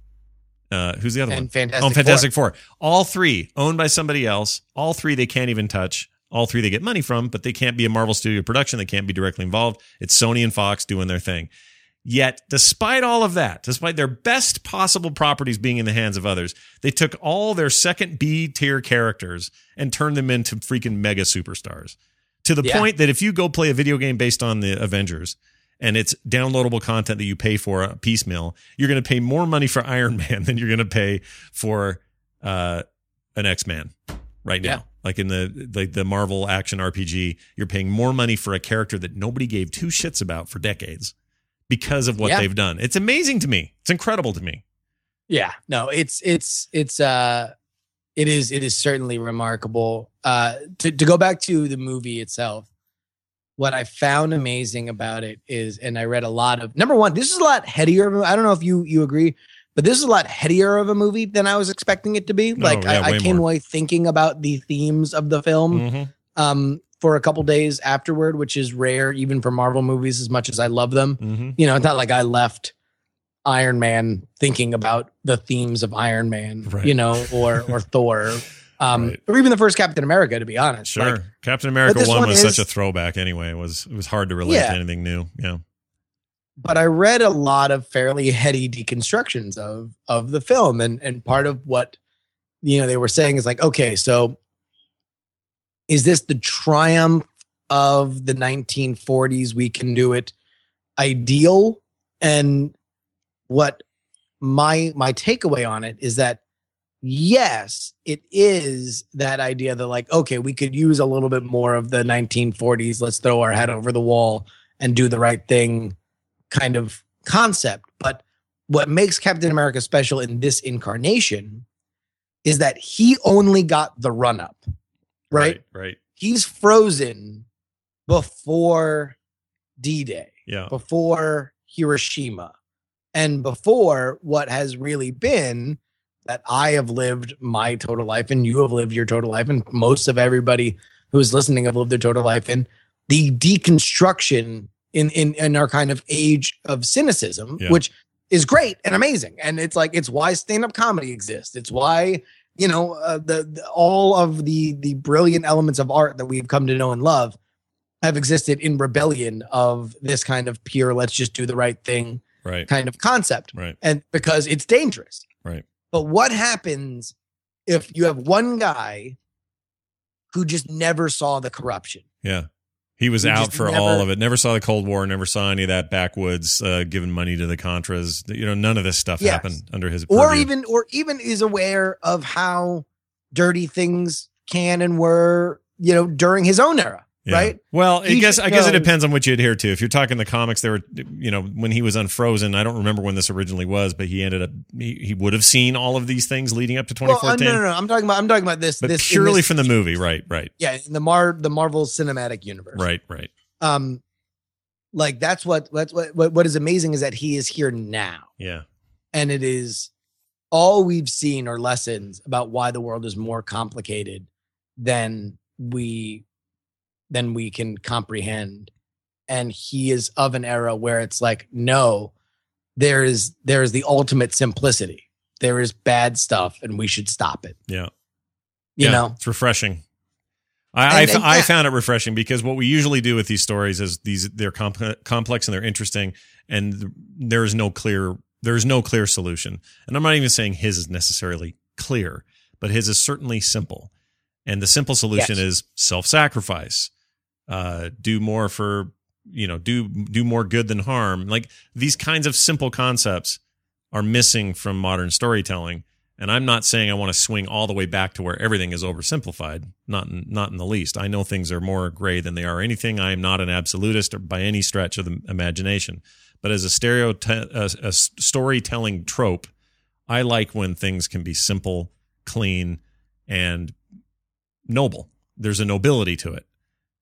S1: Uh, who's the other one?
S2: and Fantastic.
S1: Oh,
S2: Four.
S1: Fantastic Four. All three owned by somebody else. All three they can't even touch. All three they get money from, but they can't be a Marvel Studio production. They can't be directly involved. It's Sony and Fox doing their thing. Yet, despite all of that, despite their best possible properties being in the hands of others, they took all their second B tier characters and turned them into freaking mega superstars. To the
S2: Yeah.
S1: point that if you go play a video game based on the Avengers and it's downloadable content that you pay for uh, piecemeal, you're going to pay more money for Iron Man than you're going to pay for uh, an X Man right now.
S2: Yeah.
S1: Like in the like the Marvel action RPG, you're paying more money for a character that nobody gave two shits about for decades because of what
S2: Yeah.
S1: they've done. It's amazing to me. It's incredible to me.
S2: Yeah, no, it's it's it's uh it is it is certainly remarkable. Uh to, to go back to the movie itself, what I found amazing about it is, and I read a lot of number one, this is a lot headier. I don't know if you you agree, but this is a lot headier of a movie than I was expecting it to be.
S1: No,
S2: like
S1: yeah,
S2: I, I came
S1: more.
S2: away thinking about the themes of the film
S1: Mhm.
S2: um for a couple days afterward, which is rare even for Marvel movies as much as I love them
S1: Mhm.
S2: you know, it's not like I left Iron Man thinking about the themes of Iron Man,
S1: Right.
S2: you know, or or (laughs) Thor, um,
S1: Right.
S2: or even the first Captain America. To be honest,
S1: Sure.
S2: Like,
S1: Captain America 1
S2: one
S1: was
S2: is-
S1: such a throwback anyway. It was it was hard to relate
S2: Yeah.
S1: to anything new. Yeah.
S2: but I read a lot of fairly heady deconstructions of of the film, and and part of what you know they were saying is like, okay, so is this the triumph of the 1940s? We can do it ideal, and what my my takeaway on it is that yes, it is that idea that like, okay, we could use a little bit more of the 1940s. Let's throw our head over the wall and do the right thing kind of concept. But what makes Captain America special in this incarnation is that he only got the run up, right?
S1: Right. right.
S2: He's frozen before D Day,
S1: Yeah.
S2: before Hiroshima, and before what has really been that I have lived my total life and you have lived your total life, and most of everybody who's listening have lived their total life in the deconstruction in in, in our kind of age of cynicism,
S1: Yeah.
S2: which is great and amazing. And it's like it's why stand-up comedy exists. It's why you know uh, the, the all of the the brilliant elements of art that we've come to know and love have existed in rebellion of this kind of pure let's just do the right thing
S1: Right.
S2: kind of concept
S1: Right.
S2: and because it's dangerous
S1: Right.
S2: But what happens if you have one guy who just never saw the corruption.
S1: Yeah. He was
S2: He
S1: out for
S2: never-
S1: all of it. Never saw the Cold War. Never saw any of that backwoods uh, giving money to the Contras. You know, none of this stuff
S2: Yes.
S1: happened under his.
S2: Or even or even is aware of how dirty things can and were, you know, during his own era.
S1: Yeah.
S2: right?
S1: Well, I guess I guess it depends on what you adhere to. If you're talking the comics, there were, you know, when he was unfrozen. I don't remember when this originally was, but he ended up he, he would have seen all of these things leading up to
S2: Well, uh,
S1: 2014.
S2: no, no, no. I'm talking about I'm talking about this
S1: But
S2: this
S1: purely
S2: this-
S1: from the movie, right? Right?
S2: yeah, in the Mar the Marvel Cinematic Universe.
S1: Right? Right?
S2: Um like that's what that's what what, what is amazing is that he is here now.
S1: Yeah.
S2: and it is all we've seen are lessons about why the world is more complicated than we than we can comprehend and he is of an era where it's like no there is there is the ultimate simplicity there is bad stuff and we should stop it
S1: Yeah.
S2: you
S1: yeah,
S2: know
S1: it's refreshing. I,
S2: And-
S1: I,
S2: and
S1: I found it refreshing because what we usually do with these stories is these they're comp- complex and they're interesting, and there is no clear there is no clear solution. And I'm not even saying his is necessarily clear, but his is certainly simple. And the simple solution
S2: Yes.
S1: is self sacrifice, uh, do more for you know do do more good than harm. Like these kinds of simple concepts are missing from modern storytelling. And I'm not saying I want to swing all the way back to where everything is oversimplified. Not in, not in the least. I know things are more gray than they are anything. I am not an absolutist by any stretch of the imagination. But as a stereo a, a storytelling trope, I like when things can be simple, clean, and noble. There's a nobility to it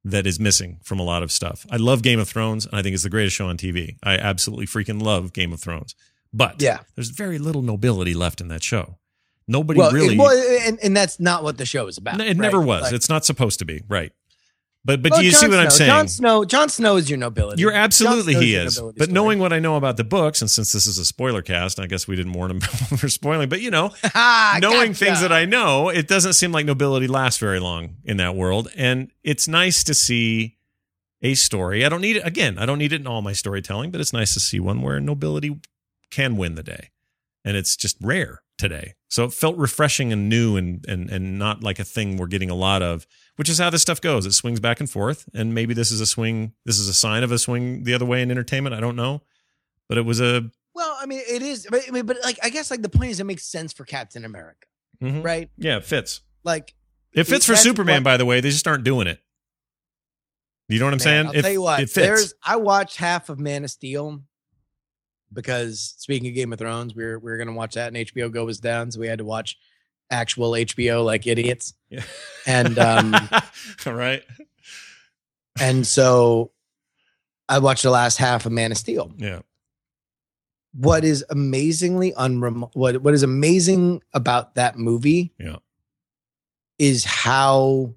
S1: that is missing from a lot of stuff. I love Game of Thrones, and I think it's the greatest show on TV. I absolutely freaking love Game of Thrones. But
S2: Yeah.
S1: there's very little nobility left in that show. Nobody
S2: well,
S1: really.
S2: it, well and, and that's not what the show is about
S1: it never was.
S2: Like-
S1: it's not supposed to be, right? But but
S2: Well,
S1: do you see
S2: Jon
S1: what I'm saying?
S2: Jon Snow, Jon Snow is your nobility.
S1: You're absolutely he is. But
S2: story.
S1: knowing what I know about the books, and since this is a spoiler cast, I guess we didn't warn him (laughs) for spoiling. But you know, (laughs)
S2: Ah,
S1: knowing
S2: gotcha.
S1: things that I know, it doesn't seem like nobility lasts very long in that world. And it's nice to see a story. I don't need it again. I don't need it in all my storytelling, but it's nice to see one where nobility can win the day, and it's just rare today. So it felt refreshing and new, and and and not like a thing we're getting a lot of. Which is how this stuff goes. It swings back and forth, and maybe this is a swing. This is a sign of a swing the other way in entertainment. I don't know, but it was a
S2: Well, I mean, it is. But, I mean, but like, I guess like the point is, it makes sense for Captain America,
S1: mhm.
S2: right?
S1: yeah, it fits.
S2: Like,
S1: It fits for Superman,
S2: what-
S1: by the way. They just aren't doing it. You know what I'm
S2: man,
S1: saying?
S2: I'll
S1: It-
S2: tell you what.
S1: it fits.
S2: There's. I watched half of Man of Steel because speaking of Game of Thrones, we were we were gonna watch that, and HBO Go was down, so we had to watch actual HBO like idiots.
S1: Yeah.
S2: And um, (laughs)
S1: all right.
S2: and so I watched the last half of Man of Steel.
S1: Yeah.
S2: what is amazingly unrem- what what is amazing about that movie
S1: Yeah.
S2: is how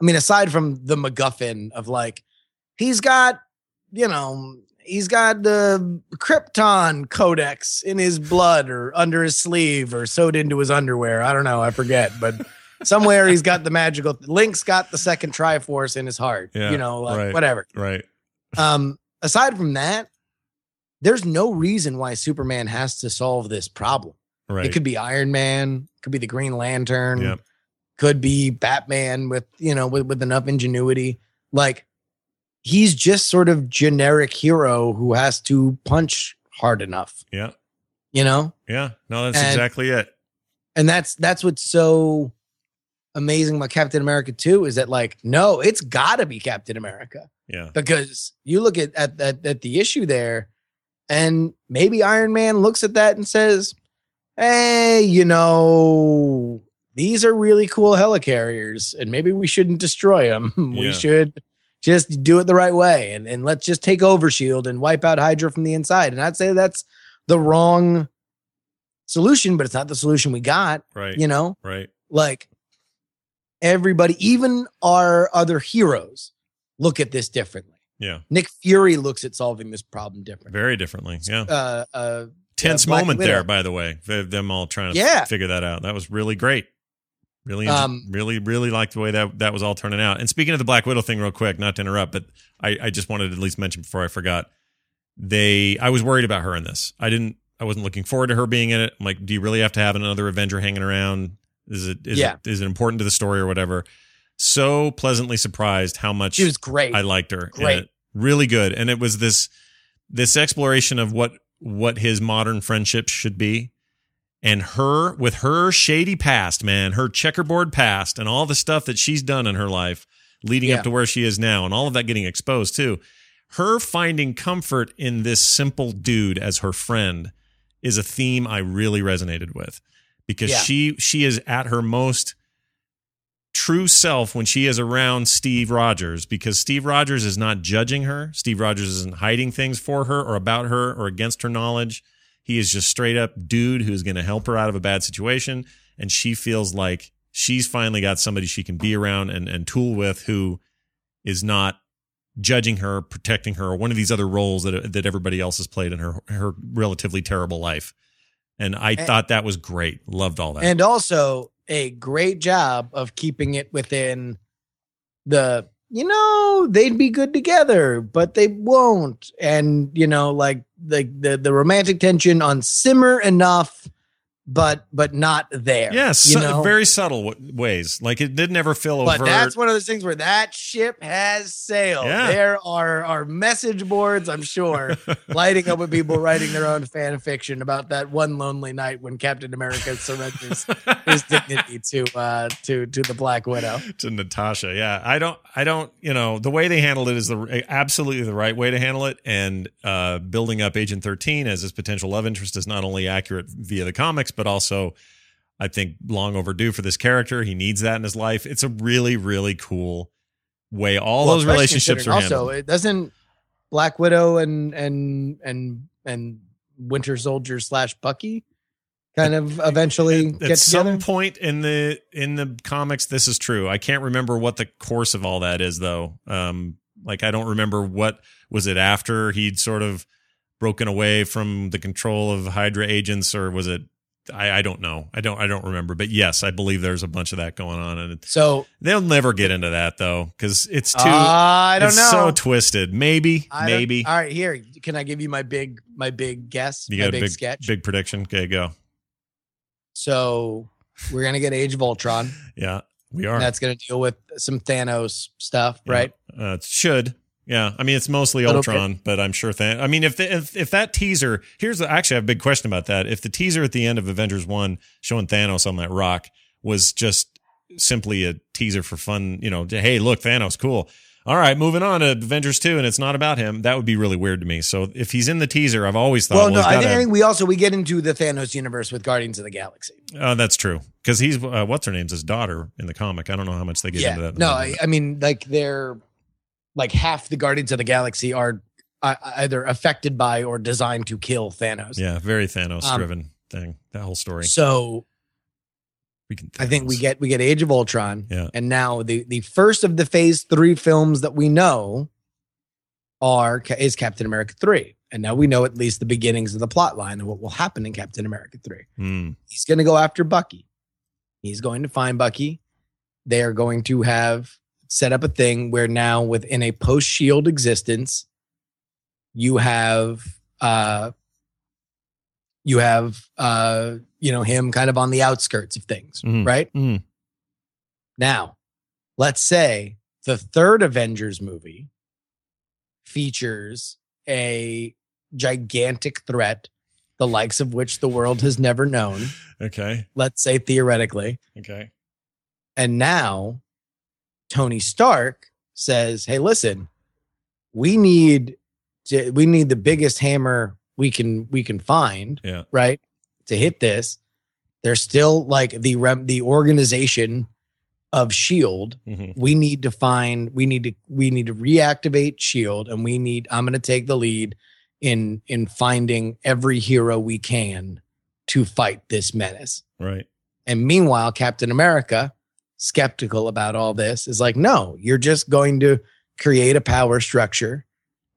S2: I mean aside from the MacGuffin of like he's got you know he's got the Krypton codex in his blood or under his sleeve or sewed into his underwear I don't know I forget but (laughs) somewhere he's got the magical Link's got the second Triforce in his heart
S1: Yeah,
S2: you know like
S1: right.
S2: whatever
S1: Right.
S2: um, aside from that, there's no reason why Superman has to solve this problem.
S1: Right.
S2: It could be Iron Man, could be the Green Lantern,
S1: Yep.
S2: could be Batman with you know with, with enough ingenuity. Like he's just sort of generic hero who has to punch hard enough,
S1: yeah.
S2: you know?
S1: Yeah. No, that's
S2: And-
S1: exactly it.
S2: And that's that's what's so amazing about Captain America 2 is that like, no, it's gotta be Captain America.
S1: Yeah.
S2: because you look at, at at at the issue there, and maybe Iron Man looks at that and says, "Hey, you know, these are really cool helicarriers, and maybe we shouldn't destroy them. (laughs) we
S1: Yeah.
S2: should just do it the right way, and and let's just take over Shield and wipe out Hydra from the inside." And I'd say that's the wrong solution, but it's not the solution we got.
S1: Right.
S2: You know,
S1: Right.
S2: like everybody, even our other heroes, look at this differently.
S1: Yeah.
S2: Nick Fury looks at solving this problem differently.
S1: Very differently. Yeah.
S2: Uh, uh,
S1: Tense
S2: Black
S1: moment
S2: Widow.
S1: there, by the way. Them all trying to
S2: Yeah.
S1: figure that out. That was really great. Really,
S2: Um,
S1: really, really liked the way that that was all turning out. And speaking of the Black Widow thing, real quick, not to interrupt, but I, I just wanted to at least mention before I forgot. They, I was worried about her in this. I didn't, I wasn't looking forward to her being in it. I'm like, do you really have to have another Avenger hanging around? Is it is
S2: Yeah.
S1: it is it important to the story or whatever? So pleasantly surprised how much
S2: She was great.
S1: I liked her.
S2: Great.
S1: Really good. And it was this this exploration of what what his modern friendships should be. And her with her shady past, man, her checkerboard past and all the stuff that she's done in her life leading
S2: Yeah.
S1: up to where she is now and all of that getting exposed too. Her finding comfort in this simple dude as her friend is a theme I really resonated with because
S2: Yeah.
S1: she she is at her most true self when she is around Steve Rogers because Steve Rogers is not judging her. Steve Rogers isn't hiding things for her or about her or against her knowledge. He is just straight up dude who's going to help her out of a bad situation and she feels like she's finally got somebody she can be around and and tool with who is not judging her, protecting her, or one of these other roles that that everybody else has played in her her relatively terrible life. And I
S2: And-
S1: thought that was great. Loved all that.
S2: and also a great job of keeping it within the you know they'd be good together but they won't and you know like like the the romantic tension on simmer enough but but not there
S1: Yes,
S2: you know
S1: very subtle w- ways. Like it didn't ever feel
S2: but that's one of those things where that ship has sailed.
S1: Yeah.
S2: There are are message boards, I'm sure, (laughs) lighting up with people writing their own fan fiction about that one lonely night when Captain America surrenders his (laughs) dignity to uh to to the Black Widow.
S1: to Natasha. Yeah, I don't, I don't, you know, the way they handled it is the absolutely the right way to handle it. And uh, building up Agent Thirteen as his potential love interest is not only accurate via the comics, but also, I think, long overdue for this character. He needs that in his life. It's a really, really cool way all
S2: Well,
S1: those relationships are
S2: considering
S1: handled.
S2: Also, it doesn't Black Widow and and and and Winter Soldier slash Bucky kind of eventually
S1: At
S2: get
S1: some
S2: together.
S1: point in the in the comics, this is true. I can't remember what the course of all that is, though. Um, like I don't remember what was it after he'd sort of broken away from the control of Hydra agents, or was it? I, I don't know. I don't. I don't remember. But yes, I believe there's a bunch of that going on, and it,
S2: So
S1: they'll never get into that though because it's too.
S2: I don't
S1: it's
S2: know.
S1: So twisted. Maybe.
S2: I
S1: maybe.
S2: All right, here. Can I give you my big my big guess?
S1: you
S2: my
S1: got a
S2: big,
S1: big
S2: sketch.
S1: big prediction. Okay, go.
S2: So we're gonna get Age of Ultron. (laughs)
S1: Yeah, we are.
S2: And that's gonna deal with some Thanos stuff,
S1: Yeah.
S2: right?
S1: Uh, it should. Yeah, I mean it's mostly Ultron, but I'm sure. Than- I mean, if, the, if if that teaser here's the, actually I have a big question about that. If the teaser at the end of Avengers One showing Thanos on that rock was just simply a teaser for fun, you know, to, hey, look, Thanos, cool. All right, moving on to Avengers Two, and it's not about him. That would be really weird to me. So if he's in the teaser, I've always thought,
S2: Well,
S1: well,
S2: no,
S1: he's
S2: I think, I think we also we get into the Thanos universe with Guardians of the Galaxy.
S1: uh, that's true because he's uh, what's her name's his daughter in the comic. I don't know how much they get into
S2: yeah,
S1: that.
S2: no, I, I mean like they're like half the Guardians of the Galaxy are uh, either affected by or designed to kill Thanos.
S1: yeah, very Thanos
S2: Um,
S1: driven thing. That whole story.
S2: So
S1: Freaking
S2: I think we get we get Age of Ultron,
S1: Yeah.
S2: and now the the first of the Phase Three films that we know are is Captain America three, and now we know at least the beginnings of the plot line of what will happen in Captain America three.
S1: Hmm.
S2: He's going to go after Bucky. He's going to find Bucky. They are going to have set up a thing where now within a post Shield existence, you have uh you have uh you know him kind of on the outskirts of things,
S1: Mhm.
S2: right?
S1: Mm.
S2: Now, let's say the third Avengers movie features a gigantic threat, the likes of which the world has never known, (laughs)
S1: Okay.
S2: let's say theoretically.
S1: Okay.
S2: And now Tony Stark says, "Hey, listen, we need to, we need the biggest hammer we can we can find,
S1: Yeah.
S2: right? To hit this. There's still like the rem- the organization of Shield
S1: hmm
S2: we need to find we need to we need to reactivate shield and we need i'm going to take the lead in in finding every hero we can to fight this menace
S1: Right.
S2: and meanwhile captain america skeptical about all this is like no you're just going to create a power structure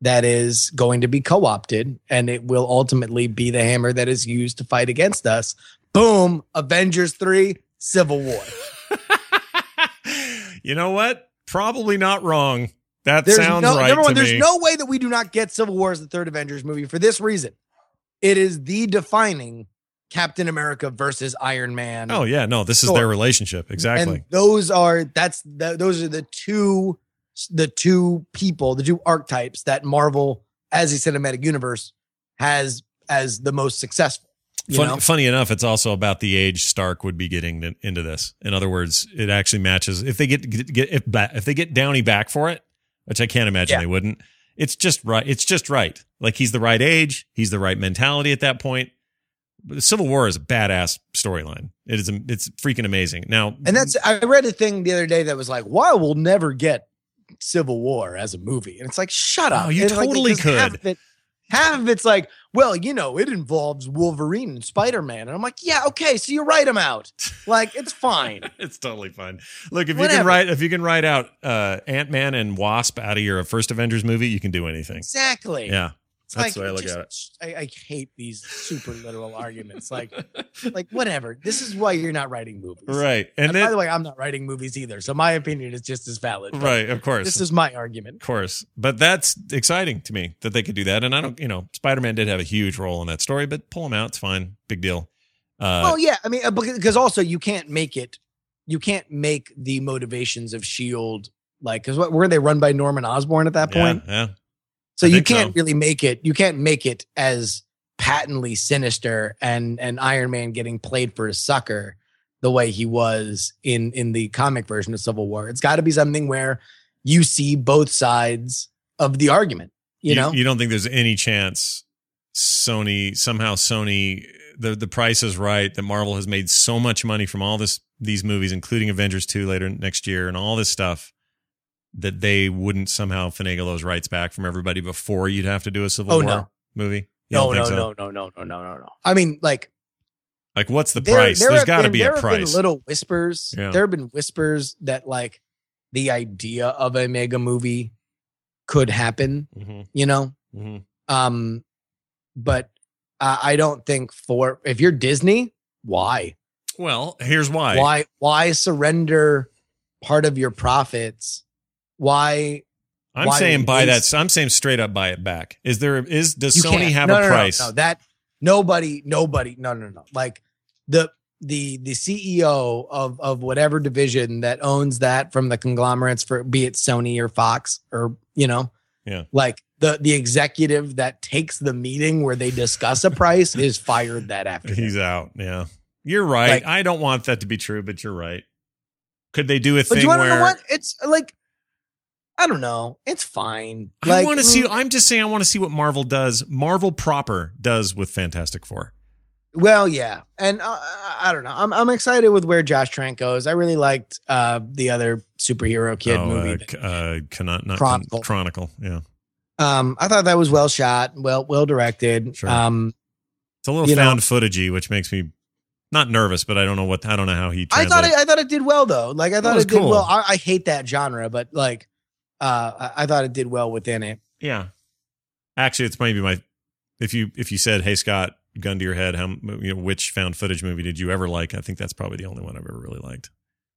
S2: that is going to be co-opted and it will ultimately be the hammer that is used to fight against us boom avengers 3 civil war (laughs)
S1: you know what? Probably not wrong. That
S2: There's
S1: sounds
S2: no,
S1: right
S2: number one, there's
S1: me.
S2: no way that we do not get Civil War as the third Avengers movie for this reason. It is the defining Captain America versus Iron Man.
S1: Oh yeah, no, this is their relationship exactly.
S2: And those are that's th- those are the two the two people, the two archetypes that Marvel as a cinematic universe has as the most successful. You
S1: Fun,
S2: know?
S1: funny enough, it's also about the age Stark would be getting into this. In other words, it actually matches if they get, get, get if, if they get Downey back for it, which I can't imagine
S2: Yeah.
S1: they wouldn't. It's just right. It's just right. Like he's the right age. He's the right mentality at that point. The Civil War is a badass storyline. It is. It's freaking amazing. Now,
S2: And that's I read a thing the other day that was like, "Why we'll never get Civil War as a movie?" And it's like, "Shut up!"
S1: Oh, you
S2: And, like,
S1: totally
S2: Half
S1: could.
S2: of, it, half of it's like, "Well, you know, it involves Wolverine and Spider Man," and I'm like, "Yeah, okay, so you write them out. Like, it's fine." (laughs)
S1: it's totally fine. Look, if you can write if you can write out uh, Ant Man and Wasp out of your first Avengers movie, you can do anything.
S2: exactly.
S1: Yeah,
S2: It's
S1: that's the way I look
S2: just-
S1: at it.
S2: I, I hate these super literal arguments. Like, (laughs) like whatever. This is why you're not writing movies,
S1: right.
S2: And,
S1: And
S2: by the way, I'm not writing movies either, so my opinion is just as valid.
S1: right, of course.
S2: This is my argument.
S1: Of course. But that's exciting to me that they could do that. And I don't, you know, Spider Man did have a huge role in that story, but pull him out. It's fine. Big deal. Uh,
S2: well, yeah. I mean, uh, because also you can't make it. You can't make the motivations of Shield like because what were they run by Norman Osborn at that
S1: yeah,
S2: point?
S1: yeah.
S2: So
S1: I
S2: you can't
S1: so.
S2: really make it. You can't make it as patently sinister and and Iron Man getting played for a sucker the way he was in in the comic version of Civil War. It's got to be something where you see both sides of the argument. You, know,
S1: you don't think there's any chance Sony somehow Sony the the price is right that Marvel has made so much money from all this these movies, including Avengers two later next year and all this stuff. That they wouldn't somehow finagle those rights back from everybody before you'd have to do a Civil
S2: Oh,
S1: War
S2: no.
S1: movie. You
S2: no, no,
S1: so?
S2: no, no, no, no, no, no, no. I mean, like
S1: Like, what's the
S2: there,
S1: price?
S2: there
S1: There's
S2: have
S1: got to be
S2: there
S1: a
S2: have
S1: price.
S2: Been little whispers.
S1: Yeah.
S2: There have been whispers that like the idea of a mega movie could happen.
S1: Mhm,
S2: You know,
S1: mhm.
S2: um, but uh, I don't think for if you're Disney, why,
S1: Well, here's why.
S2: why, why surrender part of your profits? Why
S1: I'm
S2: why
S1: saying buy that. I'm saying straight up buy it back. Is there? Is does Sony
S2: can't.
S1: have
S2: No,
S1: a
S2: no, no,
S1: price?
S2: No, that nobody, nobody, no, no, no. Like the the the CEO of of whatever division that owns that from the conglomerates for be it Sony or Fox or you know,
S1: Yeah.
S2: like the the executive that takes the meeting where they discuss a price is fired that afternoon.
S1: He's out. Yeah, you're right.
S2: Like-
S1: I don't want that to be true, but you're right. Could they do a
S2: But
S1: thing
S2: you
S1: where
S2: know what? It's like I don't know. It's fine.
S1: I want to see?
S2: mm,
S1: I'm just saying I want to see what Marvel does. Marvel proper does with Fantastic Four.
S2: Well, yeah, and uh, I don't know. I'm I'm excited with where Josh Trank goes. I really liked uh, the other superhero kid
S1: oh,
S2: movie.
S1: uh, uh, cannot, not
S2: Chronicle.
S1: Chronicle. Yeah,
S2: um, I thought that was well shot, well well directed.
S1: Sure.
S2: Um,
S1: it's a little
S2: know-
S1: found footagey, which makes me not nervous, but I don't know what I don't know how he.
S2: I thought it, I thought it did well though. Like I thought
S1: was
S2: it did
S1: cool.
S2: well. I, I hate that genre, but like uh, I, I thought it did well within it.
S1: Yeah. Actually, it's maybe my if you if you said, "Hey Scott, gun to your head, how you know which found footage movie did you ever like?" I think that's probably the only one I've ever really liked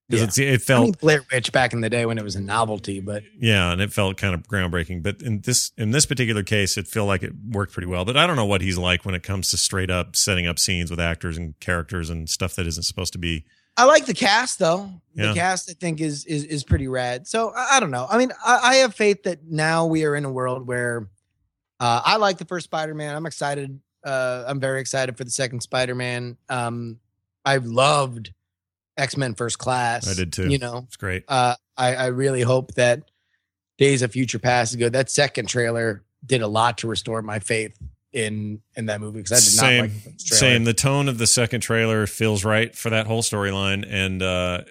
S1: because
S2: Yeah.
S1: it
S2: I
S1: felt
S2: mean, Blair Witch back in the day when it was a novelty, but
S1: yeah, and it felt kind of groundbreaking. But in this in this particular case, it felt like it worked pretty well. But I don't know what he's like when it comes to straight up setting up scenes with actors and characters and stuff that isn't supposed to be.
S2: I like the cast though.
S1: Yeah.
S2: The cast I think is is is pretty rad. So I, I don't know. I mean, I, I have faith that now we are in a world where uh, I like the first Spider Man. I'm excited. Uh, I'm very excited for the second Spider Man. Um, I've loved X Men First Class.
S1: I did too.
S2: You know,
S1: It's great.
S2: uh, I, I really hope that Days of Future Past is good. That second trailer did a lot to restore my faith in in that movie because I did
S1: Same,
S2: not like the.
S1: Same. The tone of the second trailer feels right for that whole storyline and uh,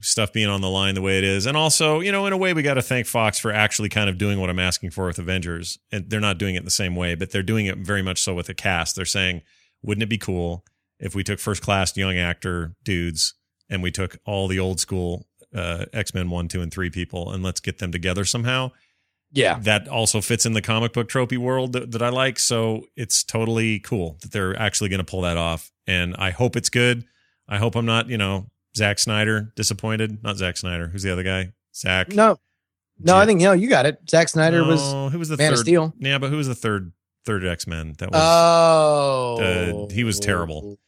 S1: stuff being on the line the way it is. And also, you know, in a way, we got to thank Fox for actually kind of doing what I'm asking for with Avengers. And they're not doing it the same way, but they're doing it very much so with the cast. They're saying, wouldn't it be cool if we took first class young actor dudes and we took all the old school uh, X Men 1, 2, and 3 people and let's get them together somehow?
S2: Yeah,
S1: that also fits in the comic book tropey world that, that I like. So it's totally cool that they're actually going to pull that off. And I hope it's good. I hope I'm not, you know, Zack Snyder disappointed. Not Zack Snyder. Who's the other guy? Zach.
S2: no, no, I think no, you got it. Zack Snyder was
S1: who was the
S2: Man
S1: third?
S2: of Steel.
S1: Yeah, but who was the third third X Men? That was
S2: Oh,
S1: Uh, he was terrible.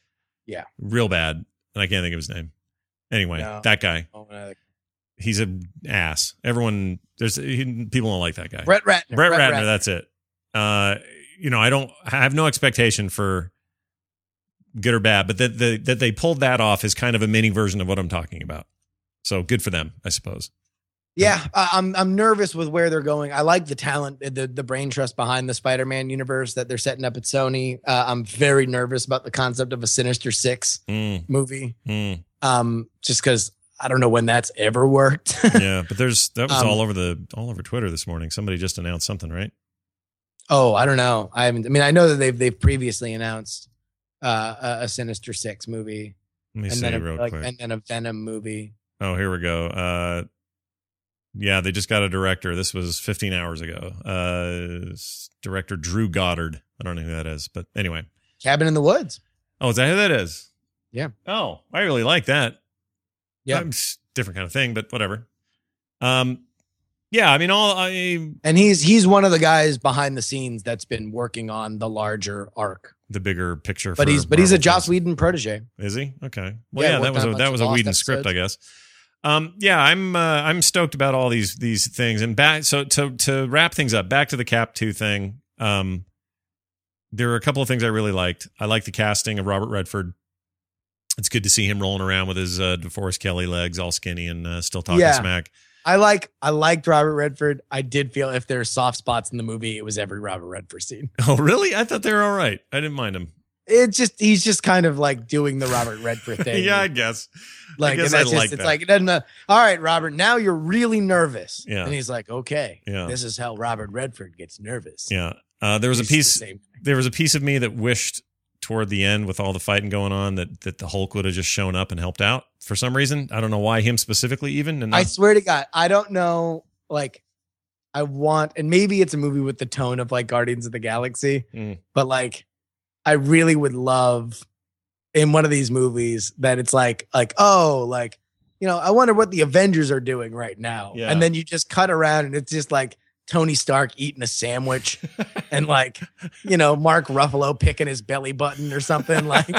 S2: Yeah.
S1: real bad, and I can't think of his name. Anyway,
S2: No.
S1: that guy,
S2: Oh,
S1: he's an ass. Everyone, there's he, people don't like that guy.
S2: Brett Ratner.
S1: Brett, Ratner, That's it. Uh, you know, I don't. I have no expectation for good or bad, but that the, that they pulled that off is kind of a mini version of what I'm talking about. So good for them, I suppose.
S2: Yeah, I'm I'm nervous with where they're going. I like the talent, the the brain trust behind the Spider-Man universe that they're setting up at Sony. Uh, I'm very nervous about the concept of a Sinister Six
S1: Mm,
S2: movie,
S1: mm.
S2: um, just because I don't know when that's ever worked. (laughs)
S1: yeah, but there's that was
S2: Um,
S1: all over the all over Twitter this morning. Somebody just announced something, right?
S2: oh, I don't know. I haven't. I mean, I know that they've they've previously announced uh, a, a Sinister Six movie,
S1: Let me
S2: and
S1: see
S2: then a,
S1: real
S2: like,
S1: quick.
S2: and then a Venom movie.
S1: Oh, here we go. Uh, yeah, they just got a director. This was 15 hours ago. Uh, director Drew Goddard. I don't know who that is, but anyway.
S2: Cabin in the Woods.
S1: Oh, is that who that is?
S2: Yeah.
S1: Oh, I really like that.
S2: Yeah.
S1: Um, different kind of thing, but whatever. Um, yeah, I mean, all I
S2: And he's he's one of the guys behind the scenes that's been working on the larger arc.
S1: the bigger picture.
S2: But
S1: for
S2: he's but he's a Joss. Whedon protege.
S1: Is he? Okay. Well,
S2: Yeah,
S1: yeah, that was a
S2: a
S1: that was a
S2: Lost
S1: Whedon script, I guess. Um, yeah, I'm uh, I'm stoked about all these these things. And back so to to wrap things up, back to the Cap two thing. Um, there are a couple of things I really liked. I like the casting of Robert Redford. It's good to see him rolling around with his uh, DeForest Kelley legs, all skinny and uh, still talking
S2: Yeah.
S1: smack.
S2: I like I liked Robert Redford. I did feel if there's soft spots in the movie, it was every Robert Redford scene. (laughs)
S1: Oh, really? I thought they were all right. I didn't mind him.
S2: It just he's just kind of like doing the Robert Redford (laughs) thing.
S1: yeah, I guess.
S2: like
S1: guess
S2: and that's
S1: I
S2: just
S1: like
S2: it's
S1: that.
S2: like it doesn't. Uh, all right, Robert. Now you're really nervous.
S1: Yeah.
S2: and he's like, okay,
S1: Yeah.
S2: this is how Robert Redford gets nervous.
S1: Yeah. Uh, there was a
S2: He's the
S1: piece.
S2: same.
S1: there was a piece of me that wished toward the end with all the fighting going on that that the Hulk would have just shown up and helped out for some reason. I don't know why him specifically even. And
S2: I
S1: not-
S2: swear to God, I don't know. Like, I want, and maybe it's a movie with the tone of like Guardians of the Galaxy,
S1: Mm.
S2: but like, I really would love in one of these movies that it's like, like, oh, like, you know, I wonder what the Avengers are doing right now.
S1: Yeah.
S2: And then you just cut around and it's just like Tony Stark eating a sandwich (laughs) and like, you know, Mark Ruffalo picking his belly button or something. Like,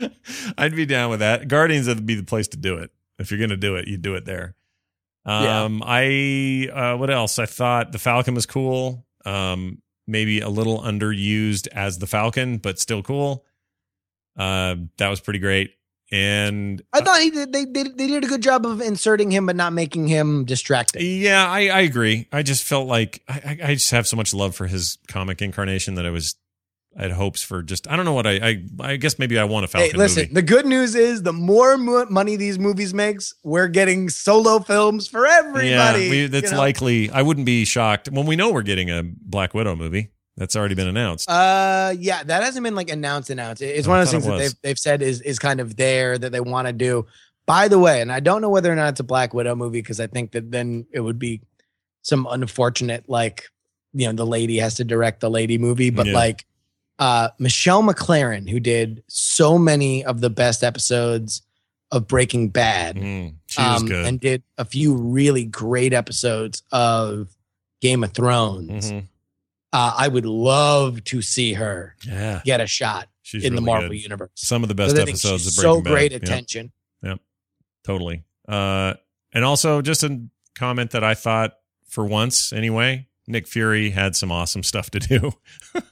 S2: (laughs)
S1: I'd be down with that. Guardians would be the place to do it. If you're gonna do it, you do it there.
S2: Yeah.
S1: Um, I uh, what else? I thought the Falcon was cool. Um, maybe a little underused as the Falcon, but still cool. Uh, that was pretty great. And
S2: I thought he did, they, they, they did a good job of inserting him, but not making him distracting.
S1: Yeah, I, I agree. I just felt like I, I- just have so much love for his comic incarnation that I was I had hopes for just I don't know what I I, I guess maybe I want a Falcon
S2: Hey, listen,
S1: movie.
S2: the good news is the more mo- money these movies makes, we're getting solo films for everybody.
S1: Yeah, we, that's
S2: you know?
S1: likely. I wouldn't be shocked when we know we're getting a Black Widow movie. That's already been announced.
S2: Uh, yeah, that hasn't been like announced. Announced. It's
S1: Oh,
S2: one of those things that they've they've said is is kind of there that they want to do. By the way, and I don't know whether or not it's a Black Widow movie because I think that then it would be some unfortunate like you know the lady has to direct the lady movie, but
S1: Yeah.
S2: like uh Michelle MacLaren who did so many of the best episodes of Breaking Bad.
S1: Mm,
S2: um,
S1: good.
S2: and did a few really great episodes of Game of Thrones.
S1: Mhm.
S2: Uh, I would love to see her
S1: Yeah,
S2: get a shot
S1: she's
S2: in the Marvel
S1: good.
S2: universe.
S1: Some of the best episodes of Breaking
S2: so
S1: Bad.
S2: great attention.
S1: Yep,
S2: attention.
S1: totally. Uh, and also just a comment that I thought for once anyway, Nick Fury had some awesome stuff to do. (laughs)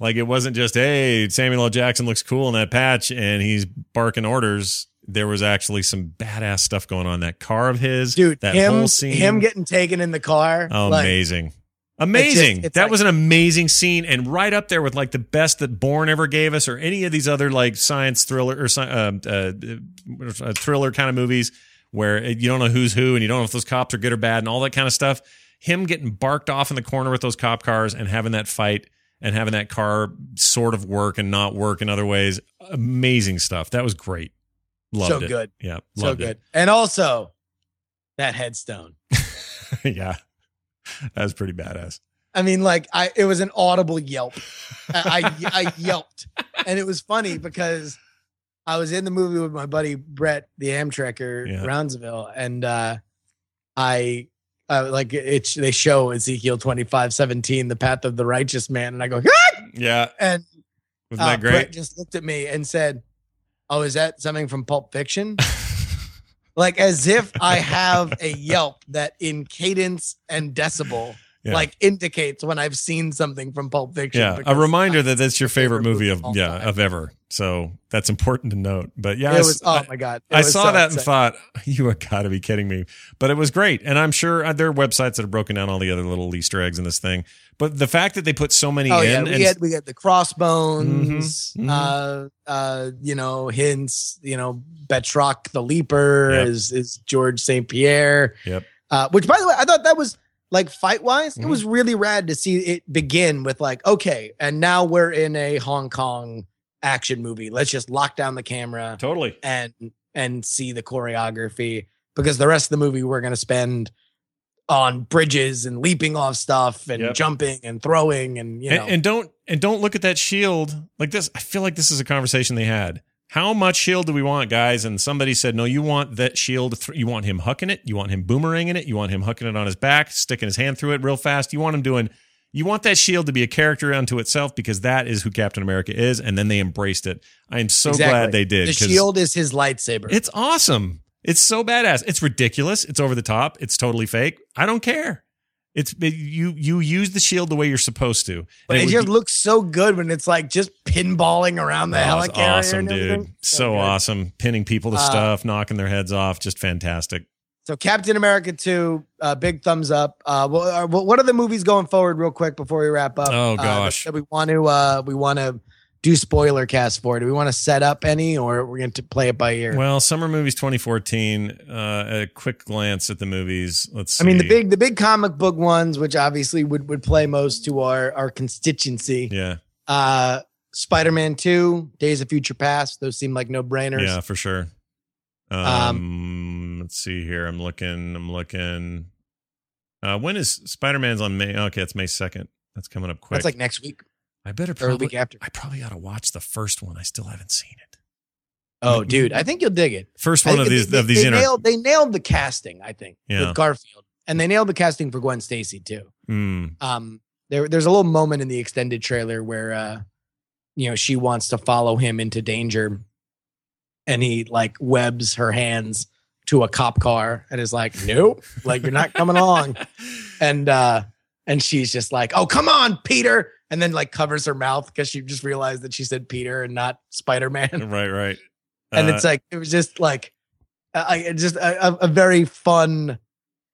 S1: like it wasn't just hey Samuel L. Jackson looks cool in that patch and he's barking orders. There was actually some badass stuff going on. That car of his,
S2: Dude,
S1: that
S2: him
S1: whole scene,
S2: him getting taken in the car.
S1: Oh,
S2: like,
S1: amazing. Amazing.
S2: it's
S1: that
S2: like-
S1: was an amazing scene and right up there with like the best that Bourne ever gave us or any of these other like science thriller or sci- uh, uh, uh, thriller kind of movies where you don't know who's who and you don't know if those cops are good or bad and all that kind of stuff. Him getting barked off in the corner with those cop cars and having that fight and having that car sort of work and not work in other ways. Amazing stuff. That was great. Loved
S2: so
S1: it.
S2: good.
S1: Yeah.
S2: So good. And also that headstone. (laughs)
S1: yeah. That was pretty badass.
S2: I mean, like I it was an audible yelp. I, I I yelped. And it was funny because I was in the movie with my buddy Brett, the Amtrekker,
S1: Yeah.
S2: Brownsville, and uh I uh, like it's they show Ezekiel 25, 17, the path of the righteous man, and I go, "Ah!"
S1: Yeah.
S2: and
S1: Wasn't
S2: uh,
S1: that great?
S2: Brett just looked at me and said, "Oh, is that something from Pulp Fiction?" (laughs) like as if I have a Yelp that in cadence and decibel
S1: Yeah.
S2: like indicates when I've seen something from Pulp Fiction.
S1: yeah, a reminder that that's your favorite
S2: favorite
S1: movie of
S2: of
S1: yeah
S2: time.
S1: of ever. So that's important to note. But yeah,
S2: It
S1: I,
S2: was oh my god! It
S1: I saw
S2: so
S1: that and thought (laughs) you have got to be kidding me. But it was great, and I'm sure uh, there are websites that have broken down all the other little Easter eggs in this thing. But the fact that they put so many
S2: Oh
S1: in,
S2: yeah,
S1: and
S2: we had we had the crossbones,
S1: Mhm, mhm.
S2: uh, uh, you know, hints. You know, Batroc the Leaper
S1: Yep.
S2: is is George St. Pierre.
S1: Yep.
S2: Uh, which, by the way, I thought that was like fight wise,
S1: Mhm.
S2: it was really rad to see it begin with like, okay, and now we're in a Hong Kong action movie. Let's just lock down the camera
S1: totally.
S2: and and see the choreography because the rest of the movie we're going to spend on bridges and leaping off stuff and
S1: Yep.
S2: jumping and throwing and you know
S1: and, and don't and don't look at that shield like this. I feel like this is a conversation they had. How much shield do we want, guys? And somebody said, no, you want that shield. Th- you want him hucking it. You want him boomeranging it. You want him hucking it on his back, sticking his hand through it real fast. You want him doing. You want that shield to be a character unto itself because that is who Captain America is, and then they embraced it. I am so
S2: Exactly.
S1: glad they did.
S2: the shield is his lightsaber.
S1: It's awesome. It's so badass. It's ridiculous. It's over the top. It's totally fake. I don't care. It's it, you. You use the shield the way you're supposed to.
S2: but
S1: And
S2: it, just
S1: be-
S2: looks so good when it's like just pinballing around the
S1: Oh,
S2: helicarrier.
S1: awesome, dude.
S2: everything.
S1: So awesome. Pinning people to
S2: Uh,
S1: stuff, knocking their heads off. Just fantastic.
S2: So Captain America 2, uh, big thumbs up. Uh, what, are, what are the movies going forward real quick before we wrap up?
S1: Oh,
S2: Uh, that-
S1: gosh.
S2: that we want to uh, we want to do spoiler cast for. Do we want to set up any or we're going to play it by ear?
S1: Well, summer movies 2014. Uh, a quick glance at the movies. Let's. See.
S2: I mean the big the big comic book ones, which obviously would would play most to our our constituency.
S1: Yeah,
S2: Uh, Spider Man 2, Days of Future Past. Those seem like no brainers.
S1: yeah, for sure. Um, let's see here. I'm looking. I'm looking. Uh, when is Spider Man's on May? Okay, it's May 2nd. That's coming up quick.
S2: That's like next week
S1: I better probably.
S2: week after.
S1: I probably ought to watch the first one. I still haven't seen it.
S2: Oh, dude, I think you'll dig it.
S1: First one of these
S2: they,
S1: of these
S2: they
S1: inter-
S2: nailed they nailed the casting. I think
S1: Yeah.
S2: with Garfield, and they nailed the casting for Gwen Stacy too.
S1: Mm,
S2: Um, there there's a little moment in the extended trailer where uh, you know, she wants to follow him into danger, and he like webs her hands to a cop car and is like, "Nope, like you're not coming along." (laughs) And uh, and she's just like, "Oh, come on, Peter!" And then like covers her mouth because she just realized that she said Peter and not Spider Man. (laughs)
S1: right, right.
S2: and
S1: Uh,
S2: it's like it was just like uh, I I- just a, a- very fun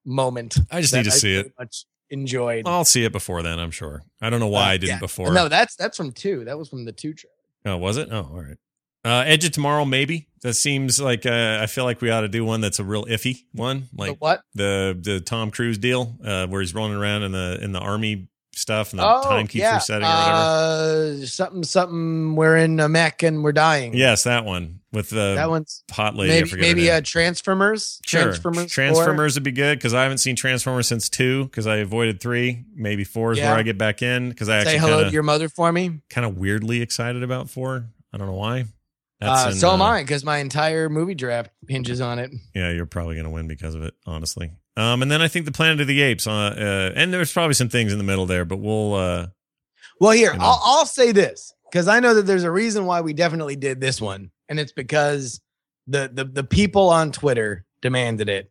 S2: moment.
S1: I just need to see it.
S2: Much enjoyed.
S1: I'll see it before then. I'm sure. I don't know why
S2: Uh,
S1: I didn't
S2: yeah.
S1: before.
S2: No, that's that's from two. That was from the two trailer.
S1: Oh, was it? Oh, all right. Uh, Edge of Tomorrow, maybe. That seems like uh, I feel like we ought to do one that's a real iffy one,
S2: The
S1: like
S2: what?
S1: the the Tom Cruise deal, uh, where he's rolling around in the in the army stuff and the
S2: oh,
S1: time keeps
S2: yeah.
S1: resetting or whatever.
S2: Uh, something, something. We're in a mech and we're dying.
S1: yes, that one with the
S2: that one's
S1: hot lady.
S2: Maybe maybe uh, Transformers.
S1: Sure.
S2: Transformers. four.
S1: Transformers would be good because I haven't seen Transformers since two because I avoided three. Maybe four is
S2: Yeah.
S1: where I get back in because I
S2: Say
S1: actually
S2: hello
S1: kind
S2: to your mother for me.
S1: kind of weirdly excited about four. I don't know why.
S2: Uh,
S1: in,
S2: so am
S1: uh,
S2: I because my entire movie draft hinges on it.
S1: Yeah, you're probably going to win because of it, honestly. Um, and then I think the Planet of the Apes, uh, uh, and there's probably some things in the middle there, but we'll. Uh,
S2: Well, here
S1: You know.
S2: I'll, I'll say this because I know that there's a reason why we definitely did this one, and it's because the the the people on Twitter demanded it,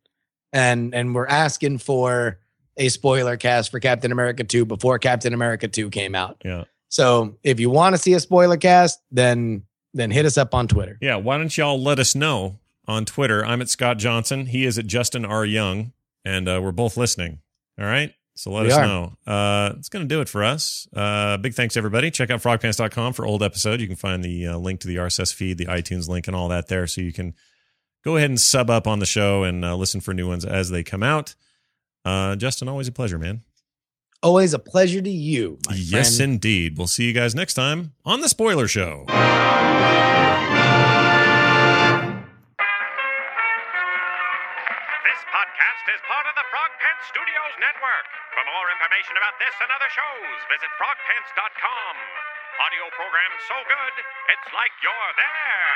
S2: and and we're asking for a spoiler cast for Captain America two before Captain America two came out.
S1: yeah,
S2: So if you want to see a spoiler cast, then then hit us up on Twitter.
S1: yeah. Why don't y'all let us know on Twitter? I'm at Scott Johnson. He is at Justin R Young, and uh, we're both listening. All right. So let
S2: We
S1: us
S2: are.
S1: know. Uh, it's going to do it for us. Uh, big thanks, everybody. Check out frogpants.com for old episodes. You can find the uh, link to the RSS feed, the iTunes link, and all that there. So you can go ahead and sub up on the show and uh, listen for new ones as they come out. Uh, Justin, always a pleasure, man.
S2: Always a pleasure to you. My
S1: yes,
S2: friend.
S1: indeed. We'll see you guys next time on The Spoiler Show.
S3: This podcast is part of the Frog Pants Studios Network. For more information about this and other shows, visit frogpants.com. Audio program so good, it's like you're there.